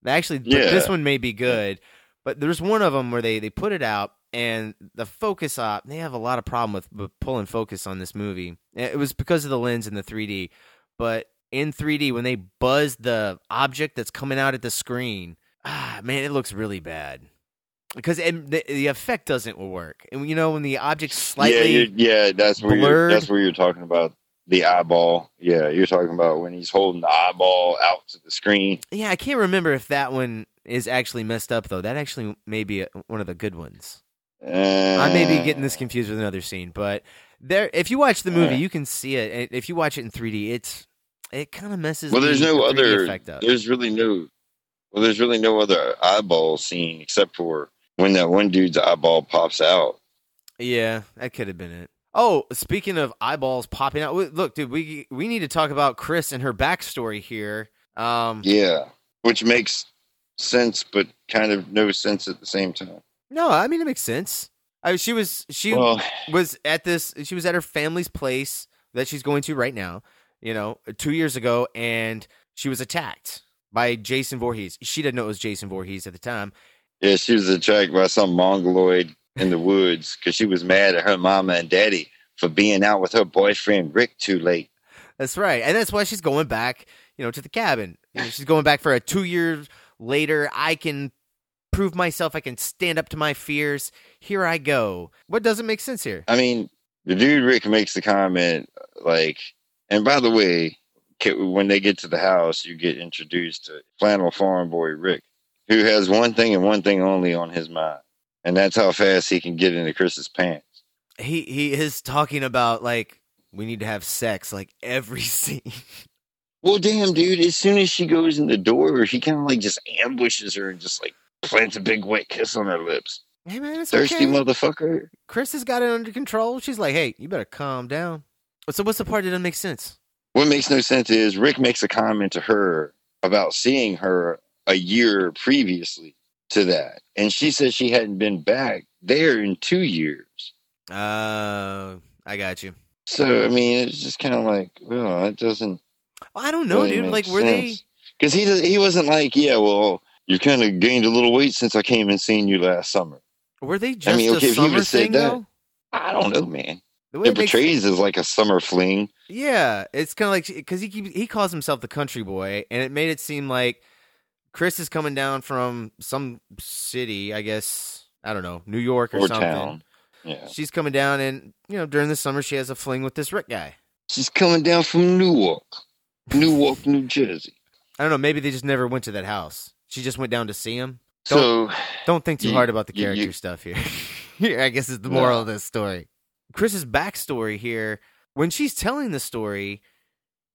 Actually, Yeah. this one may be good, but there's one of them where they they put it out and the focus op they have a lot of problem with, with pulling focus on this movie. It was because of the lens and the 3D, but in 3D when they buzz the object that's coming out at the screen, ah, man, it looks really bad because it, the, the effect doesn't work. And you know when the object's yeah, slightly you're, yeah, that's where you're, that's where you're talking about the eyeball. Yeah, you're talking about when he's holding the eyeball out to the screen. Yeah, I can't remember if that one is actually messed up though. That actually may be a, one of the good ones. Uh, I may be getting this confused with another scene, but there, if you watch the movie, Yeah. you can see it. If you watch it in 3D, it's it kind of messes. Well, there's the, no other. effect up. There's really no. Well, there's really no other eyeball scene except for when that one dude's eyeball pops out. Yeah, that could have been it. Oh, speaking of eyeballs popping out, look, dude, we we need to talk about Chris and her backstory here. Um, Yeah, which makes sense, but kind of no sense at the same time. no, I mean it makes sense. I, she was she Well, was at this she was at her family's place that she's going to right now you know two years ago and she was attacked by jason Voorhees. she didn't know it was jason Voorhees at the time. Yeah, she was attacked by some mongoloid in the woods because she was mad at her mama and daddy for being out with her boyfriend Rick too late. that's right and that's why she's going back you know to the cabin. You know, she's going back for a two years later. I can prove myself. I can stand up to my fears. Here i go. What doesn't make sense here? I mean, the dude Rick makes the comment like, and by the way, when they get to the house, you get introduced to flannel farm boy Rick, who has one thing and one thing only on his mind, and that's how fast he can get into Chris's pants. he he is talking about like we need to have sex like every scene Well, damn, dude! As soon as she goes in the door, he kind of like just ambushes her and just like plants a big wet kiss on her lips. Hey man, it's a Thirsty okay. motherfucker. Chris has got it under control. She's like, "Hey, you better calm down." So what's the part that doesn't make sense? What makes no sense is Rick makes a comment to her about seeing her a year previously to that, and she says she hadn't been back there in two years. Uh, I got you. So I mean, it's just kind of like, well, it doesn't. I don't know, dude. Like, were they? Because he does, he wasn't like, yeah, well, you kind of gained a little weight since I came and seen you last summer. Were they just mean, okay, a if he would've summer said thing that- though? I don't know, man. The way It it makes- portrays as like a summer fling. yeah, it's kind of like because he keep, he calls himself the country boy, and it made it seem like Chris is coming down from some city, I guess. I don't know, New York or, Or something. town. Yeah. She's coming down, and you know, during the summer, she has a fling with this Rick guy. She's coming down from Newark, Newark, New Jersey. I don't know. Maybe they just never went to that house. She just went down to see him. Don't, So don't think too you- hard about the character you- stuff here. here, I guess is the moral No. of this story. Chris's backstory here, when she's telling the story,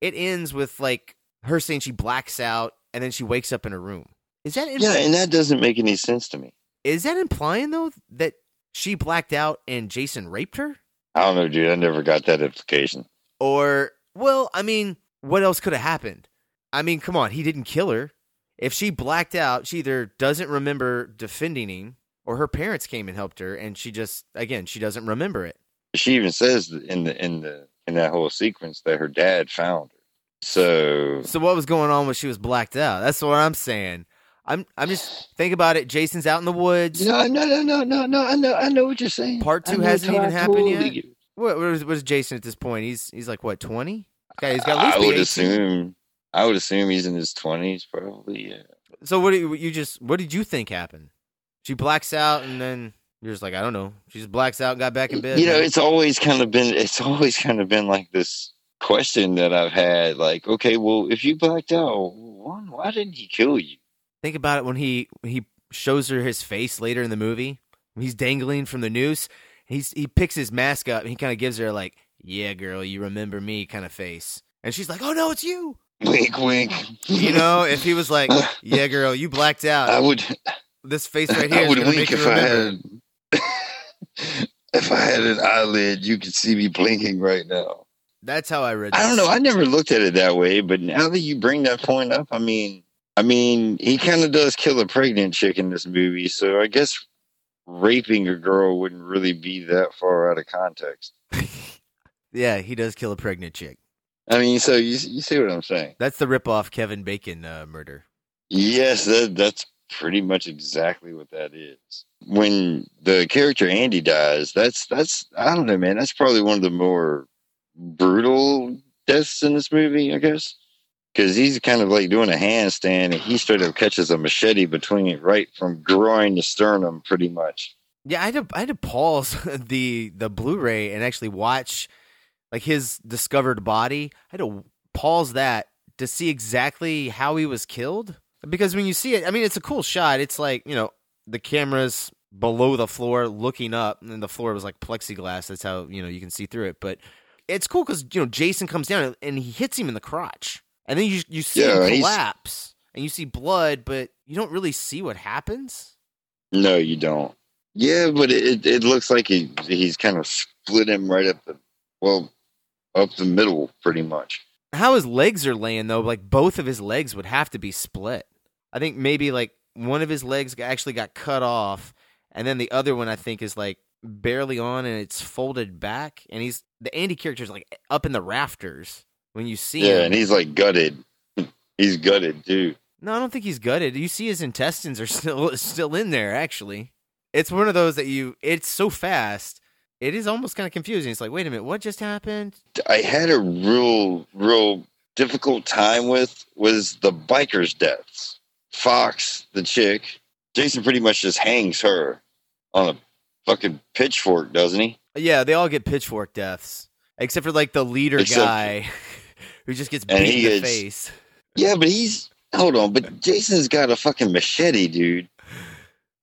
it ends with like her saying she blacks out and then she wakes up in her room. Is that yeah, and that doesn't make any sense to me. is that implying though that she blacked out and Jason raped her? I don't know, dude. I never got that implication. Or well, I mean, what else could have happened? I mean, come on, he didn't kill her. If she blacked out, she either doesn't remember defending him or her parents came and helped her and she just again, she doesn't remember it. She even says in the in the in that whole sequence that her dad found her. So So what was going on when she was blacked out? That's what I'm saying. I'm I'm just think about it. Jason's out in the woods. no, no, no, no, no, no. I know, I know what you're saying. Part two hasn't I even happened totally yet? What, what, is, what is Jason at this point? He's he's like what twenty? Okay, he's got at least I would 18. assume. I would assume he's in his twenties, probably. Yeah. So what do you, you just what did you think happened? She blacks out and then you're just like I don't know. She just blacks out and got back in bed. You know, it's always kind of been. It's always kind of been like this question that I've had. Like, okay, well, if you blacked out, one, why didn't he kill you? Think about it when he he shows her his face later in the movie. He's dangling from the noose. He's he picks his mask up and he kind of gives her like, "Yeah, girl, you remember me?" kind of face. And she's like, "Oh no, it's you." Wink, wink. You know, if he was like, "Yeah, girl, you blacked out." I would. this face right here I would wink if I had. If I had an eyelid, you could see me blinking right now. That's how I read. It. I don't know. I never looked at it that way, but now that you bring that point up, I mean, I mean, he kind of does kill a pregnant chick in this movie, so I guess raping a girl wouldn't really be that far out of context. Yeah, he does kill a pregnant chick. I mean, so you you see what I'm saying? That's the rip-off Kevin Bacon uh, murder. Yes, that, that's pretty much exactly what that is. When the character Andy dies, that's that's I don't know, man. That's probably one of the more brutal deaths in this movie, I guess, because he's kind of like doing a handstand and he straight up catches a machete between it, right from groin to sternum, pretty much. Yeah, I had to I had to pause the the Blu-ray and actually watch like his discovered body. I had to pause that to see exactly how he was killed because when you see it, I mean, it's a cool shot. It's like you know the cameras below the floor looking up, and the floor was like plexiglass. That's how you know you can see through it. But it's cool because you know Jason comes down and he hits him in the crotch, and then you you see Yeah, him collapse, and you see blood, but you don't really see what happens. No, you don't. Yeah, but it it looks like he he's kind of split him right up the well up the middle, pretty much. how his legs are laying though, like both of his legs would have to be split. I think maybe like one of his legs actually got cut off, and then the other one I think is like barely on and it's folded back, and he's the Andy character is like up in the rafters when you see him. Yeah, him. and he's like gutted. he's gutted too. No, I don't think he's gutted. You see his intestines are still still in there. Actually, it's one of those that you. It's so fast. It is almost kind of confusing. It's like, wait a minute, what just happened? I had a real, real difficult time with was the bikers' deaths. Fox, the chick, Jason pretty much just hangs her on a fucking pitchfork, doesn't he? Yeah, they all get pitchfork deaths, except for like the leader Except- guy who just gets beat in the gets- face. Yeah, but he's hold on, but Jason's got a fucking machete, dude.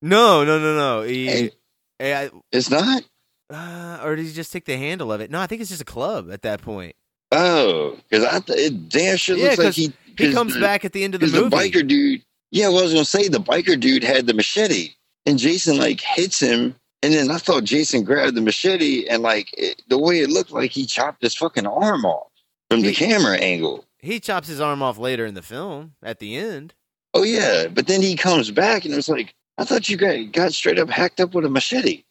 No, no, no, no. He, Hey. eh, It's not. Uh, or did he just take the handle of it? No, I think it's just a club at that point. Oh, because I th- it damn sure Yeah, looks like he He comes back at the end of the Because the movie. biker dude, yeah, well, I was gonna say the biker dude had the machete, and Jason like hits him, and then I thought Jason grabbed the machete, and like it, the way it looked like he chopped his fucking arm off from the camera angle. He chops his arm off later in the film at the end. Oh yeah, but then he comes back, and it was like I thought you got got straight up hacked up with a machete.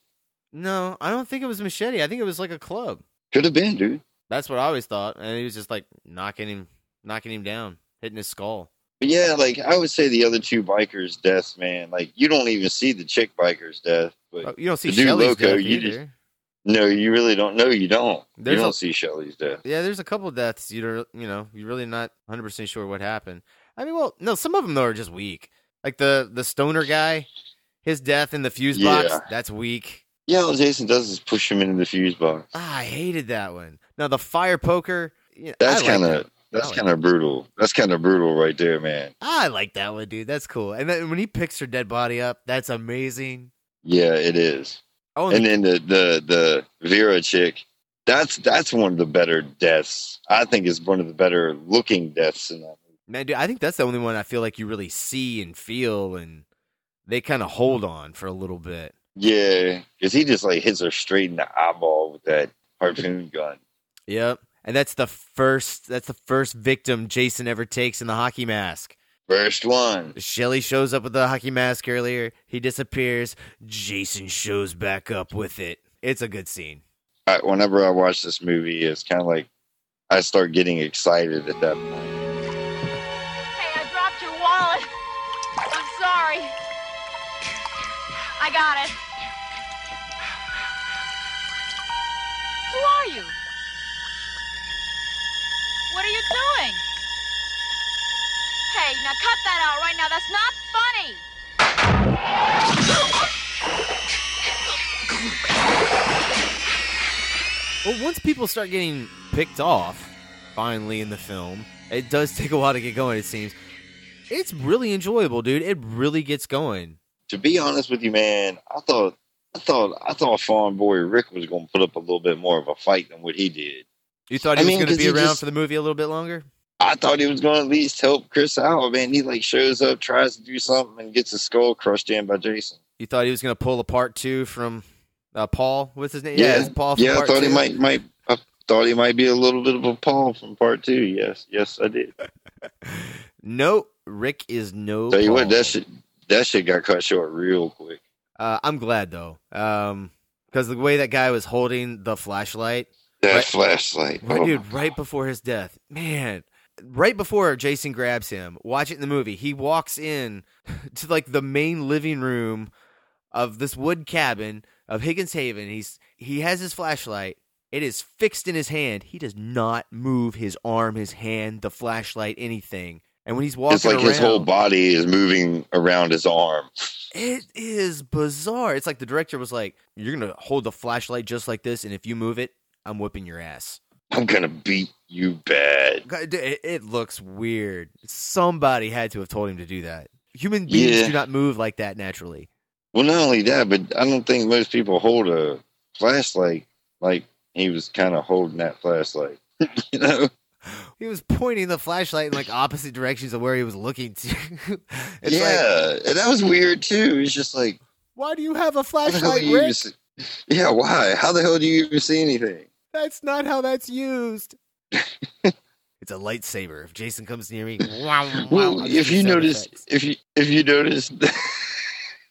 No, I don't think it was a machete. I think it was like a club. Could have been, dude. That's what I always thought. And he was just like knocking him, knocking him down, hitting his skull. But yeah, like I would say the other two bikers' deaths, man. Like you don't even see the chick biker's death, but Oh, you don't see the dude Loco, death you either. just- no, you really don't. No, you don't. There's you don't see Shelly's death. Yeah, there's a couple deaths You don't. you know you're really not 100 percent sure what happened. I mean, well, no, some of them though are just weak. Like the the stoner guy, his death in the fuse box, Yeah. that's weak. Yeah, all Jason does is push him into the fuse box. Ah, I hated that one. Now the fire poker, That's kind of that's kind of brutal. That's kind of brutal right there, man. I like that one, dude. That's cool. And then when he picks her dead body up, that's amazing. Yeah, it is. Oh, And then the the the Vera chick, that's that's one of the better deaths. I think is one of the better looking deaths in that movie. man, dude, I think that's the only one I feel like you really see and feel, and they kind of hold on for a little bit. Yeah, because he just like hits her straight in the eyeball with that harpoon gun. Yep. And that's the first that's the first victim Jason ever takes in the hockey mask. First one. Shelly shows up with the hockey mask earlier. He disappears. Jason shows back up with it. It's a good scene. I, whenever I watch this movie, it's kind of like I start getting excited at that point. Hey, I dropped your wallet. I'm sorry. I got it. What are you doing? Hey, now cut that out right now. That's not funny. Well, once people start getting picked off, finally in the film, it does take a while to get going. It seems it's really enjoyable, dude. It really gets going. To be honest with you, man, I thought I thought I thought Farm Boy Rick was going to put up a little bit more of a fight than what he did. You thought I he mean, was going 'cause to be around just- for the movie a little bit longer? I thought he was going to at least help Chris out, man. He like shows up, tries to do something, and gets his skull crushed in by Jason. You thought he was going to pull a part two from uh, Paul? What's his name? Yeah, it's Paul. From yeah. I thought two. he might might. I thought he might be a little bit of a Paul from part two. Yes, yes, I did. No, Rick is no. Tell you what, that shit that shit got cut short real quick. Uh, I'm glad though, because the way that guy was holding the flashlight, That Right- flashlight, right, oh, dude, right before his death, man, right before Jason grabs him, watch it in the movie. He walks in to like the main living room of this wood cabin of Higgins Haven. He's he has his flashlight. It is fixed in his hand. He does not move his arm, his hand, the flashlight, anything. And when he's walking It's like around, his whole body is moving around his arm. it is bizarre. It's like the director was like, "You're gonna hold the flashlight just like this, and if you move it, I'm whipping your ass." I'm gonna beat you bad. It, it looks weird. Somebody had to have told him to do that. Human beings Yeah. do not move like that naturally. Well, not only that, but I don't think most people hold a flashlight like he was kind of holding that flashlight. you know? He was pointing the flashlight in like opposite directions of where he was looking to. it's like, yeah, and that was weird too. It's just like, why do you have a how the hell flashlight, do you even Rick? see- yeah, why? How the hell do you even see anything? That's not how that's used. it's a lightsaber. If Jason comes near me, wow, wow, Well, if you notice, effects. if you if you notice,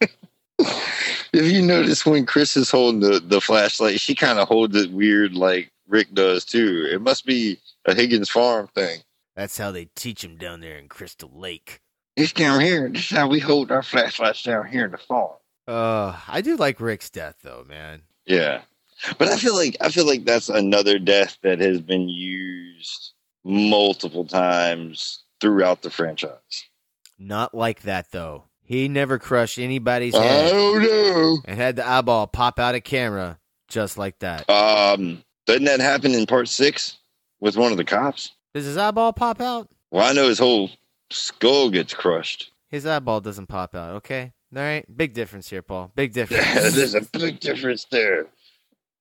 if you notice when Chris is holding the the flashlight, she kind of holds it weird, like Rick does too. It must be a Higgins Farm thing. that's how they teach him down there in Crystal Lake. It's down here. This is how we hold our flashlights down here in the farm. Uh, I do like Rick's death though, man. Yeah, but I feel like I feel like that's another death that has been used multiple times throughout the franchise. Not like that though. He never crushed anybody's I head don't know. and had the eyeball pop out of camera just like that. Um, doesn't that happen in part six with one of the cops? Does his eyeball pop out? Well, I know his whole skull gets crushed. His eyeball doesn't pop out. Okay, all right. Big difference here, Paul. Big difference. There's a big difference there.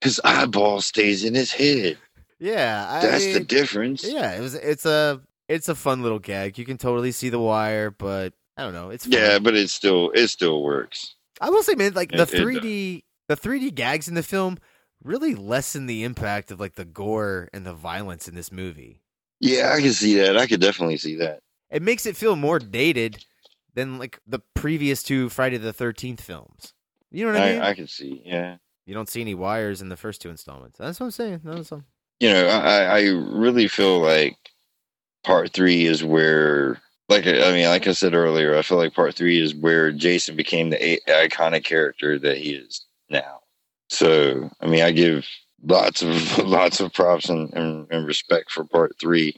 His eyeball stays in his head. yeah, I That's the difference. Yeah, it was. It's a. It's a fun little gag. You can totally see the wire, but I don't know. It's fun. Yeah, but it still it still works. I will say, man, like the it- 3D, the 3D gags in the film really lessen the impact of like the gore and the violence in this movie. Yeah, I can see that. I could definitely see that. It makes it feel more dated than like the previous two Friday the Thirteenth films. You know what I, mean? I, I can see. Yeah. You don't see any wires in the first two installments. That's what I'm saying. That's I'm- you know, I, I really feel like part three is where, like, I mean, like I said earlier, I feel like part three is where Jason became the a- iconic character that he is now. So, I mean, I give lots of lots of props and, and, and respect for part three,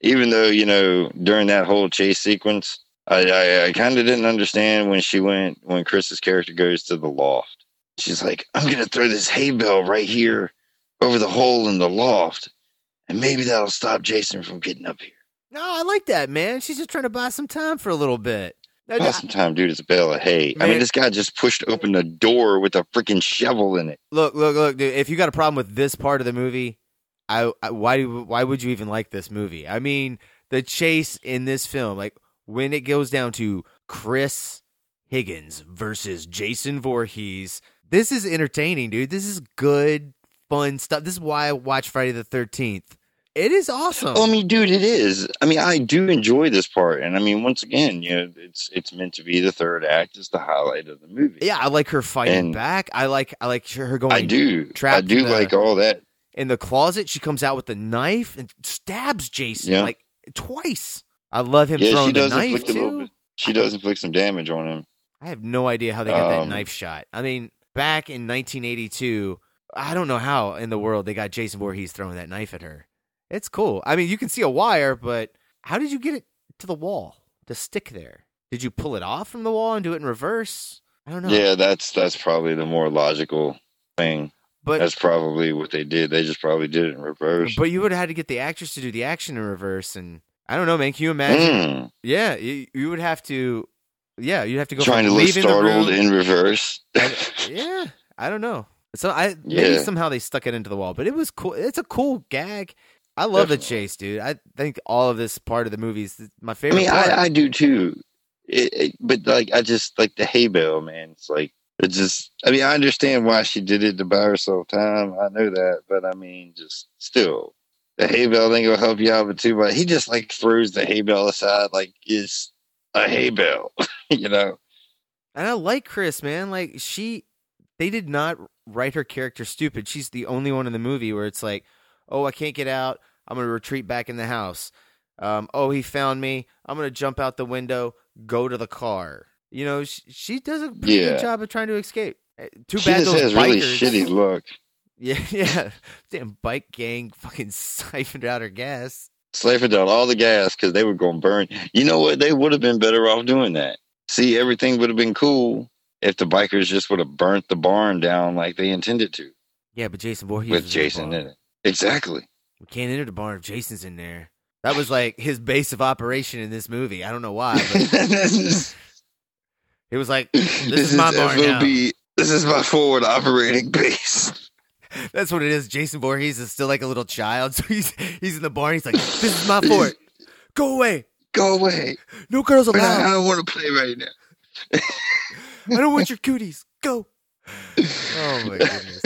even though you know during that whole chase sequence, I I, I kind of didn't understand when she went when Chris's character goes to the loft. She's like, "I'm gonna throw this hay bale right here." over the hole in the loft, and maybe that'll stop Jason from getting up here. No, I like that, man. She's just trying to buy some time for a little bit. Pass some time, dude. It's a bale of hay. I mean, this guy just pushed open the door with a freaking shovel in it. Look, look, look, dude. If you got a problem with this part of the movie, I, I why why would you even like this movie? I mean, the chase in this film, like when it goes down to Chris Higgins versus Jason Voorhees, this is entertaining, dude. This is good, fun stuff. This is why I watch Friday the Thirteenth. It is awesome. Well, I mean, dude, it is. I mean, I do enjoy this part, and I mean, once again, you know, it's it's meant to be the third act. It's the highlight of the movie. yeah, I like her fighting And- back. I like I like her going. I do. I do the- like all that. in the closet. She comes out with the knife and stabs Jason Yeah. like twice. I love him Yeah, throwing she the does knife a too. bit. She does inflict some damage on him. I have no idea how they got that Um, knife shot. I mean, back in 1982, I don't know how in the world they got Jason Voorhees throwing that knife at her. It's cool. I mean, you can see a wire, but how did you get it to the wall to stick there? Did you pull it off from the wall and do it in reverse? I don't know. Yeah, that's that's probably the more logical thing. but That's probably what they did. They just probably did it in reverse. but you would have had to get the actress to do the action in reverse, and I don't know, man. Can you imagine? Mm. Yeah, you, you would have to. Yeah, you'd have to go trying to look startled in reverse. yeah, I don't know. So I maybe somehow they stuck it into the wall, but it was cool. It's a cool gag. I love the chase, dude. I think all of this part of the movie is my favorite. I mean. I, I do too. It, it, but like, I just like the hay bale, man. It's like it just. I mean, I understand why she did it to buy herself time. I know that, but I mean, just still, the hay bale thing will help you out with too. But he just like throws the hay bale aside, like it's a hay bale, you know. and I like Chris, man. Like she, they did not write her character stupid. She's the only one in the movie where it's like, oh, I can't get out. I'm gonna retreat back in the house. Um, oh, he found me. I'm gonna jump out the window, go to the car. You know, she, she does a pretty Yeah. good job of trying to escape. Uh, Too she bad those has bikers. really shitty look. Yeah, yeah. Damn bike gang fucking siphoned out her gas. Slaving down all the gas because they were going to burn. You know what? They would have been better off doing that. See, everything would have been cool if the bikers just would have burnt the barn down like they intended to Yeah, but Jason Voorhees with was in Jason in it. Exactly. We can't enter the barn if Jason's in there. That was like his base of operation in this movie. I don't know why, but this it was like this, is my barn now. This is my forward operating base. That's what it is. Jason Voorhees is still like a little child, so he's he's in the barn. He's like, "This is my fort. Go away. Go away. No girls allowed. I, I don't want to play right now. I don't want your cooties. Go." Oh my goodness.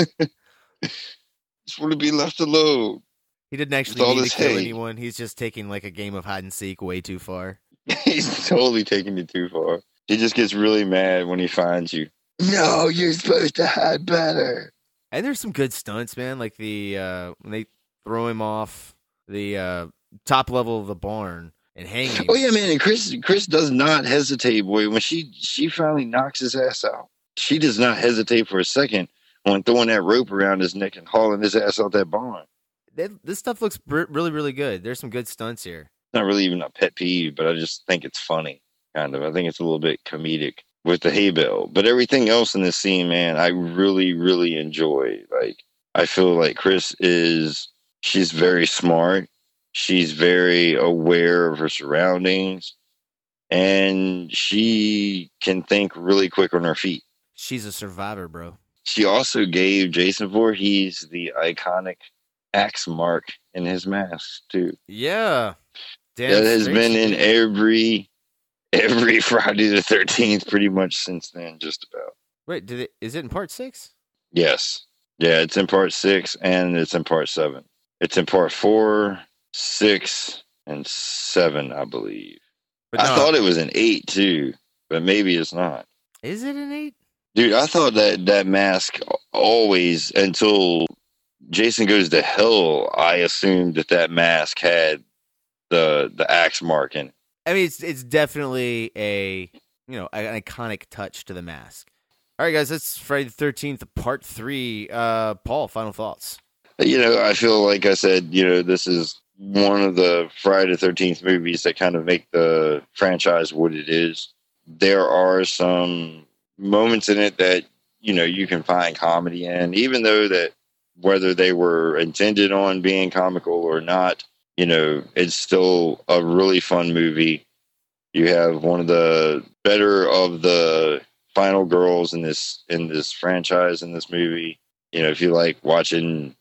Just want to be left alone. He didn't actually all mean to kill hate. anyone. He's just taking like a game of hide and seek way too far. He's totally taking it too far. He just gets really mad when he finds you. No, you're supposed to hide better. And there's some good stunts, man. Like the uh when they throw him off the uh top level of the barn and hang him. Oh yeah, man. And Chris, Chris does not hesitate, boy. When she she finally knocks his ass out, she does not hesitate for a second on throwing that rope around his neck and hauling his ass out that barn. That- this stuff looks br- really, really good. There's some good stunts here. Not really even a pet peeve, but I just think it's funny, kind of. I think it's a little bit comedic with the hay bale, but everything else in this scene, man, I really, really enjoy. Like, I feel like Chris is she's very smart. She's very aware of her surroundings, and she can think really quick on her feet. She's a survivor, bro. She also gave Jason Voorhees the iconic axe mark in his mask too. Yeah. Damn that has been in every every Friday the Thirteenth, pretty much since then. Just about. Wait, did it? Is it in part six? Yes, yeah, it's in part six and it's in part seven. It's in part four, six, and seven, I believe. But I thought it was an eight too, but maybe it's not. Is it an eight? Dude, I thought that that mask always until Jason goes to hell. I assumed that that mask had the the axe mark in it. I mean, it's it's definitely a you know an iconic touch to the mask. All right, guys, that's Friday the Thirteenth, Part Three. Uh, Paul, final thoughts. You know, I feel like I said, you know, this is one of the Friday the Thirteenth movies that kind of make the franchise what it is. There are some moments in it that you know you can find comedy in, even though that whether they were intended on being comical or not, you know, it's still a really fun movie. You have one of the better of the final girls in this in this franchise in this movie. You know, if you like watching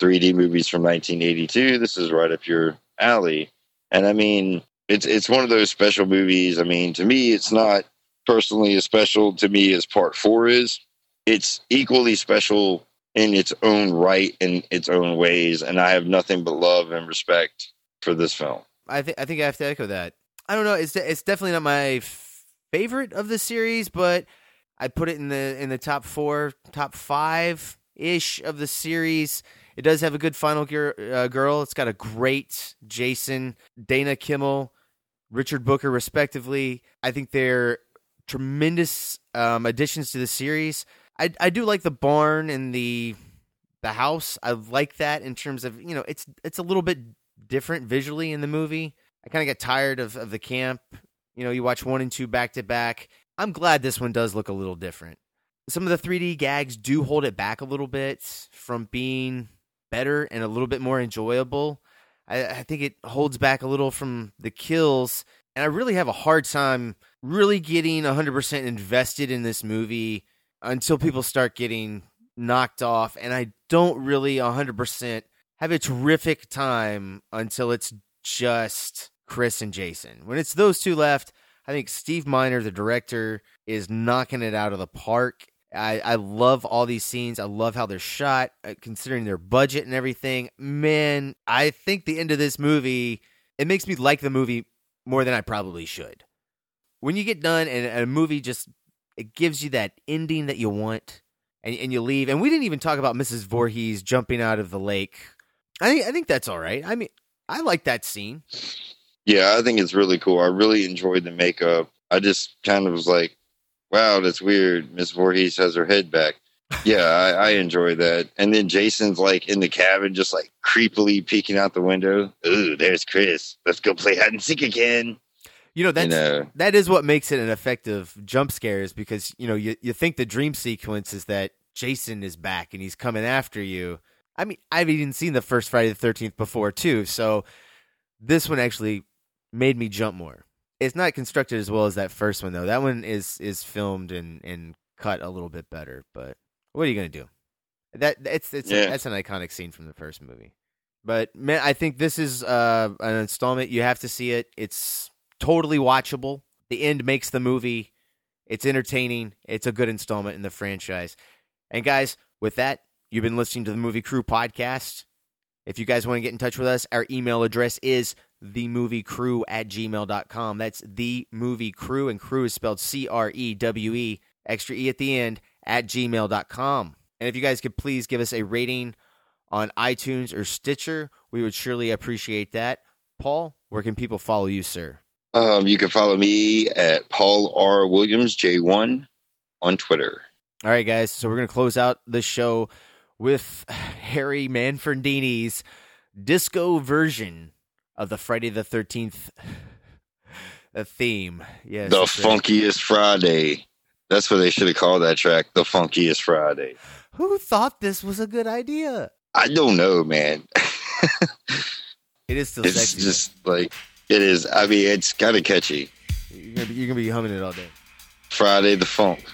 3D movies from 1982, this is right up your alley. And I mean, it's it's one of those special movies. I mean, to me, it's not personally as special to me as Part Four is. It's equally special in its own right, in its own ways, and I have nothing but love and respect for this film. I think I think I have to echo that. I don't know. It's it's definitely not my favorite of the series, but I'd put it in the in the top four, top five ish of the series. It does have a good final gir- uh, girl. It's got a great Jason, Dana Kimmel, Richard Brooker, respectively. I think they're tremendous um, additions to the series. I I do like the barn and the the house. I like that in terms of you know it's it's a little bit different visually in the movie. I kind of get tired of of the camp. You know, you watch one and two back to back. I'm glad this one does look a little different. Some of the 3D gags do hold it back a little bit from being better and a little bit more enjoyable. I, I think it holds back a little from the kills, and I really have a hard time really getting 100% invested in this movie until people start getting knocked off, and I don't really 100% have a terrific time until it's just Chris and Jason. When it's those two left, I think Steve Miner, the director, is knocking it out of the park. I, I love all these scenes. I love how they're shot, uh, considering their budget and everything. Man, I think the end of this movie, it makes me like the movie more than I probably should. When you get done and a movie just it gives you that ending that you want, and, and you leave. And we didn't even talk about Mrs. Voorhees jumping out of the lake. I think I think that's all right. I mean, I like that scene. Yeah, I think it's really cool. I really enjoyed the makeup. I just kind of was like, wow, that's weird. Miss Voorhees has her head back. Yeah, I, I enjoy that. And then Jason's like in the cabin, just like creepily peeking out the window. Ooh, there's Chris. Let's go play hide and seek again. You know, that's You know. that is what makes it an effective jump scare is because, you know, you, you think the dream sequence is that Jason is back and he's coming after you. I mean, I've even seen the first Friday the thirteenth before too, so this one actually made me jump more. It's not constructed as well as that first one though. That one is is filmed and, and cut a little bit better, but what are you gonna do? That it's it's Yeah. that's an iconic scene from the first movie. But man, I think this is uh, an installment. You have to see it. It's totally watchable. The end makes the movie. It's entertaining. It's a good installment in the franchise. And guys, with that, you've been listening to the Movie Crewe podcast. If you guys want to get in touch with us, our email address is themoviecrew at gmail.com. That's the movie crew, and crew is spelled C R E W E, extra E at the end, at gmail.com. And if you guys could please give us a rating on iTunes or Stitcher, we would surely appreciate that. Paul, where can people follow you, sir? Um, you can follow me at Paul R. Williams J1 on Twitter. All right, guys. So we're going to close out the show with Harry Manfredini's disco version of the Friday the 13th uh, theme. Yes. the funkiest Friday. That's what they should have called that track. The funkiest Friday. Who thought this was a good idea? I don't know, man. It is still it's sexy. just like it is. I mean, it's kind of catchy. You're going to be, you're gonna be humming it all day. Friday the funk.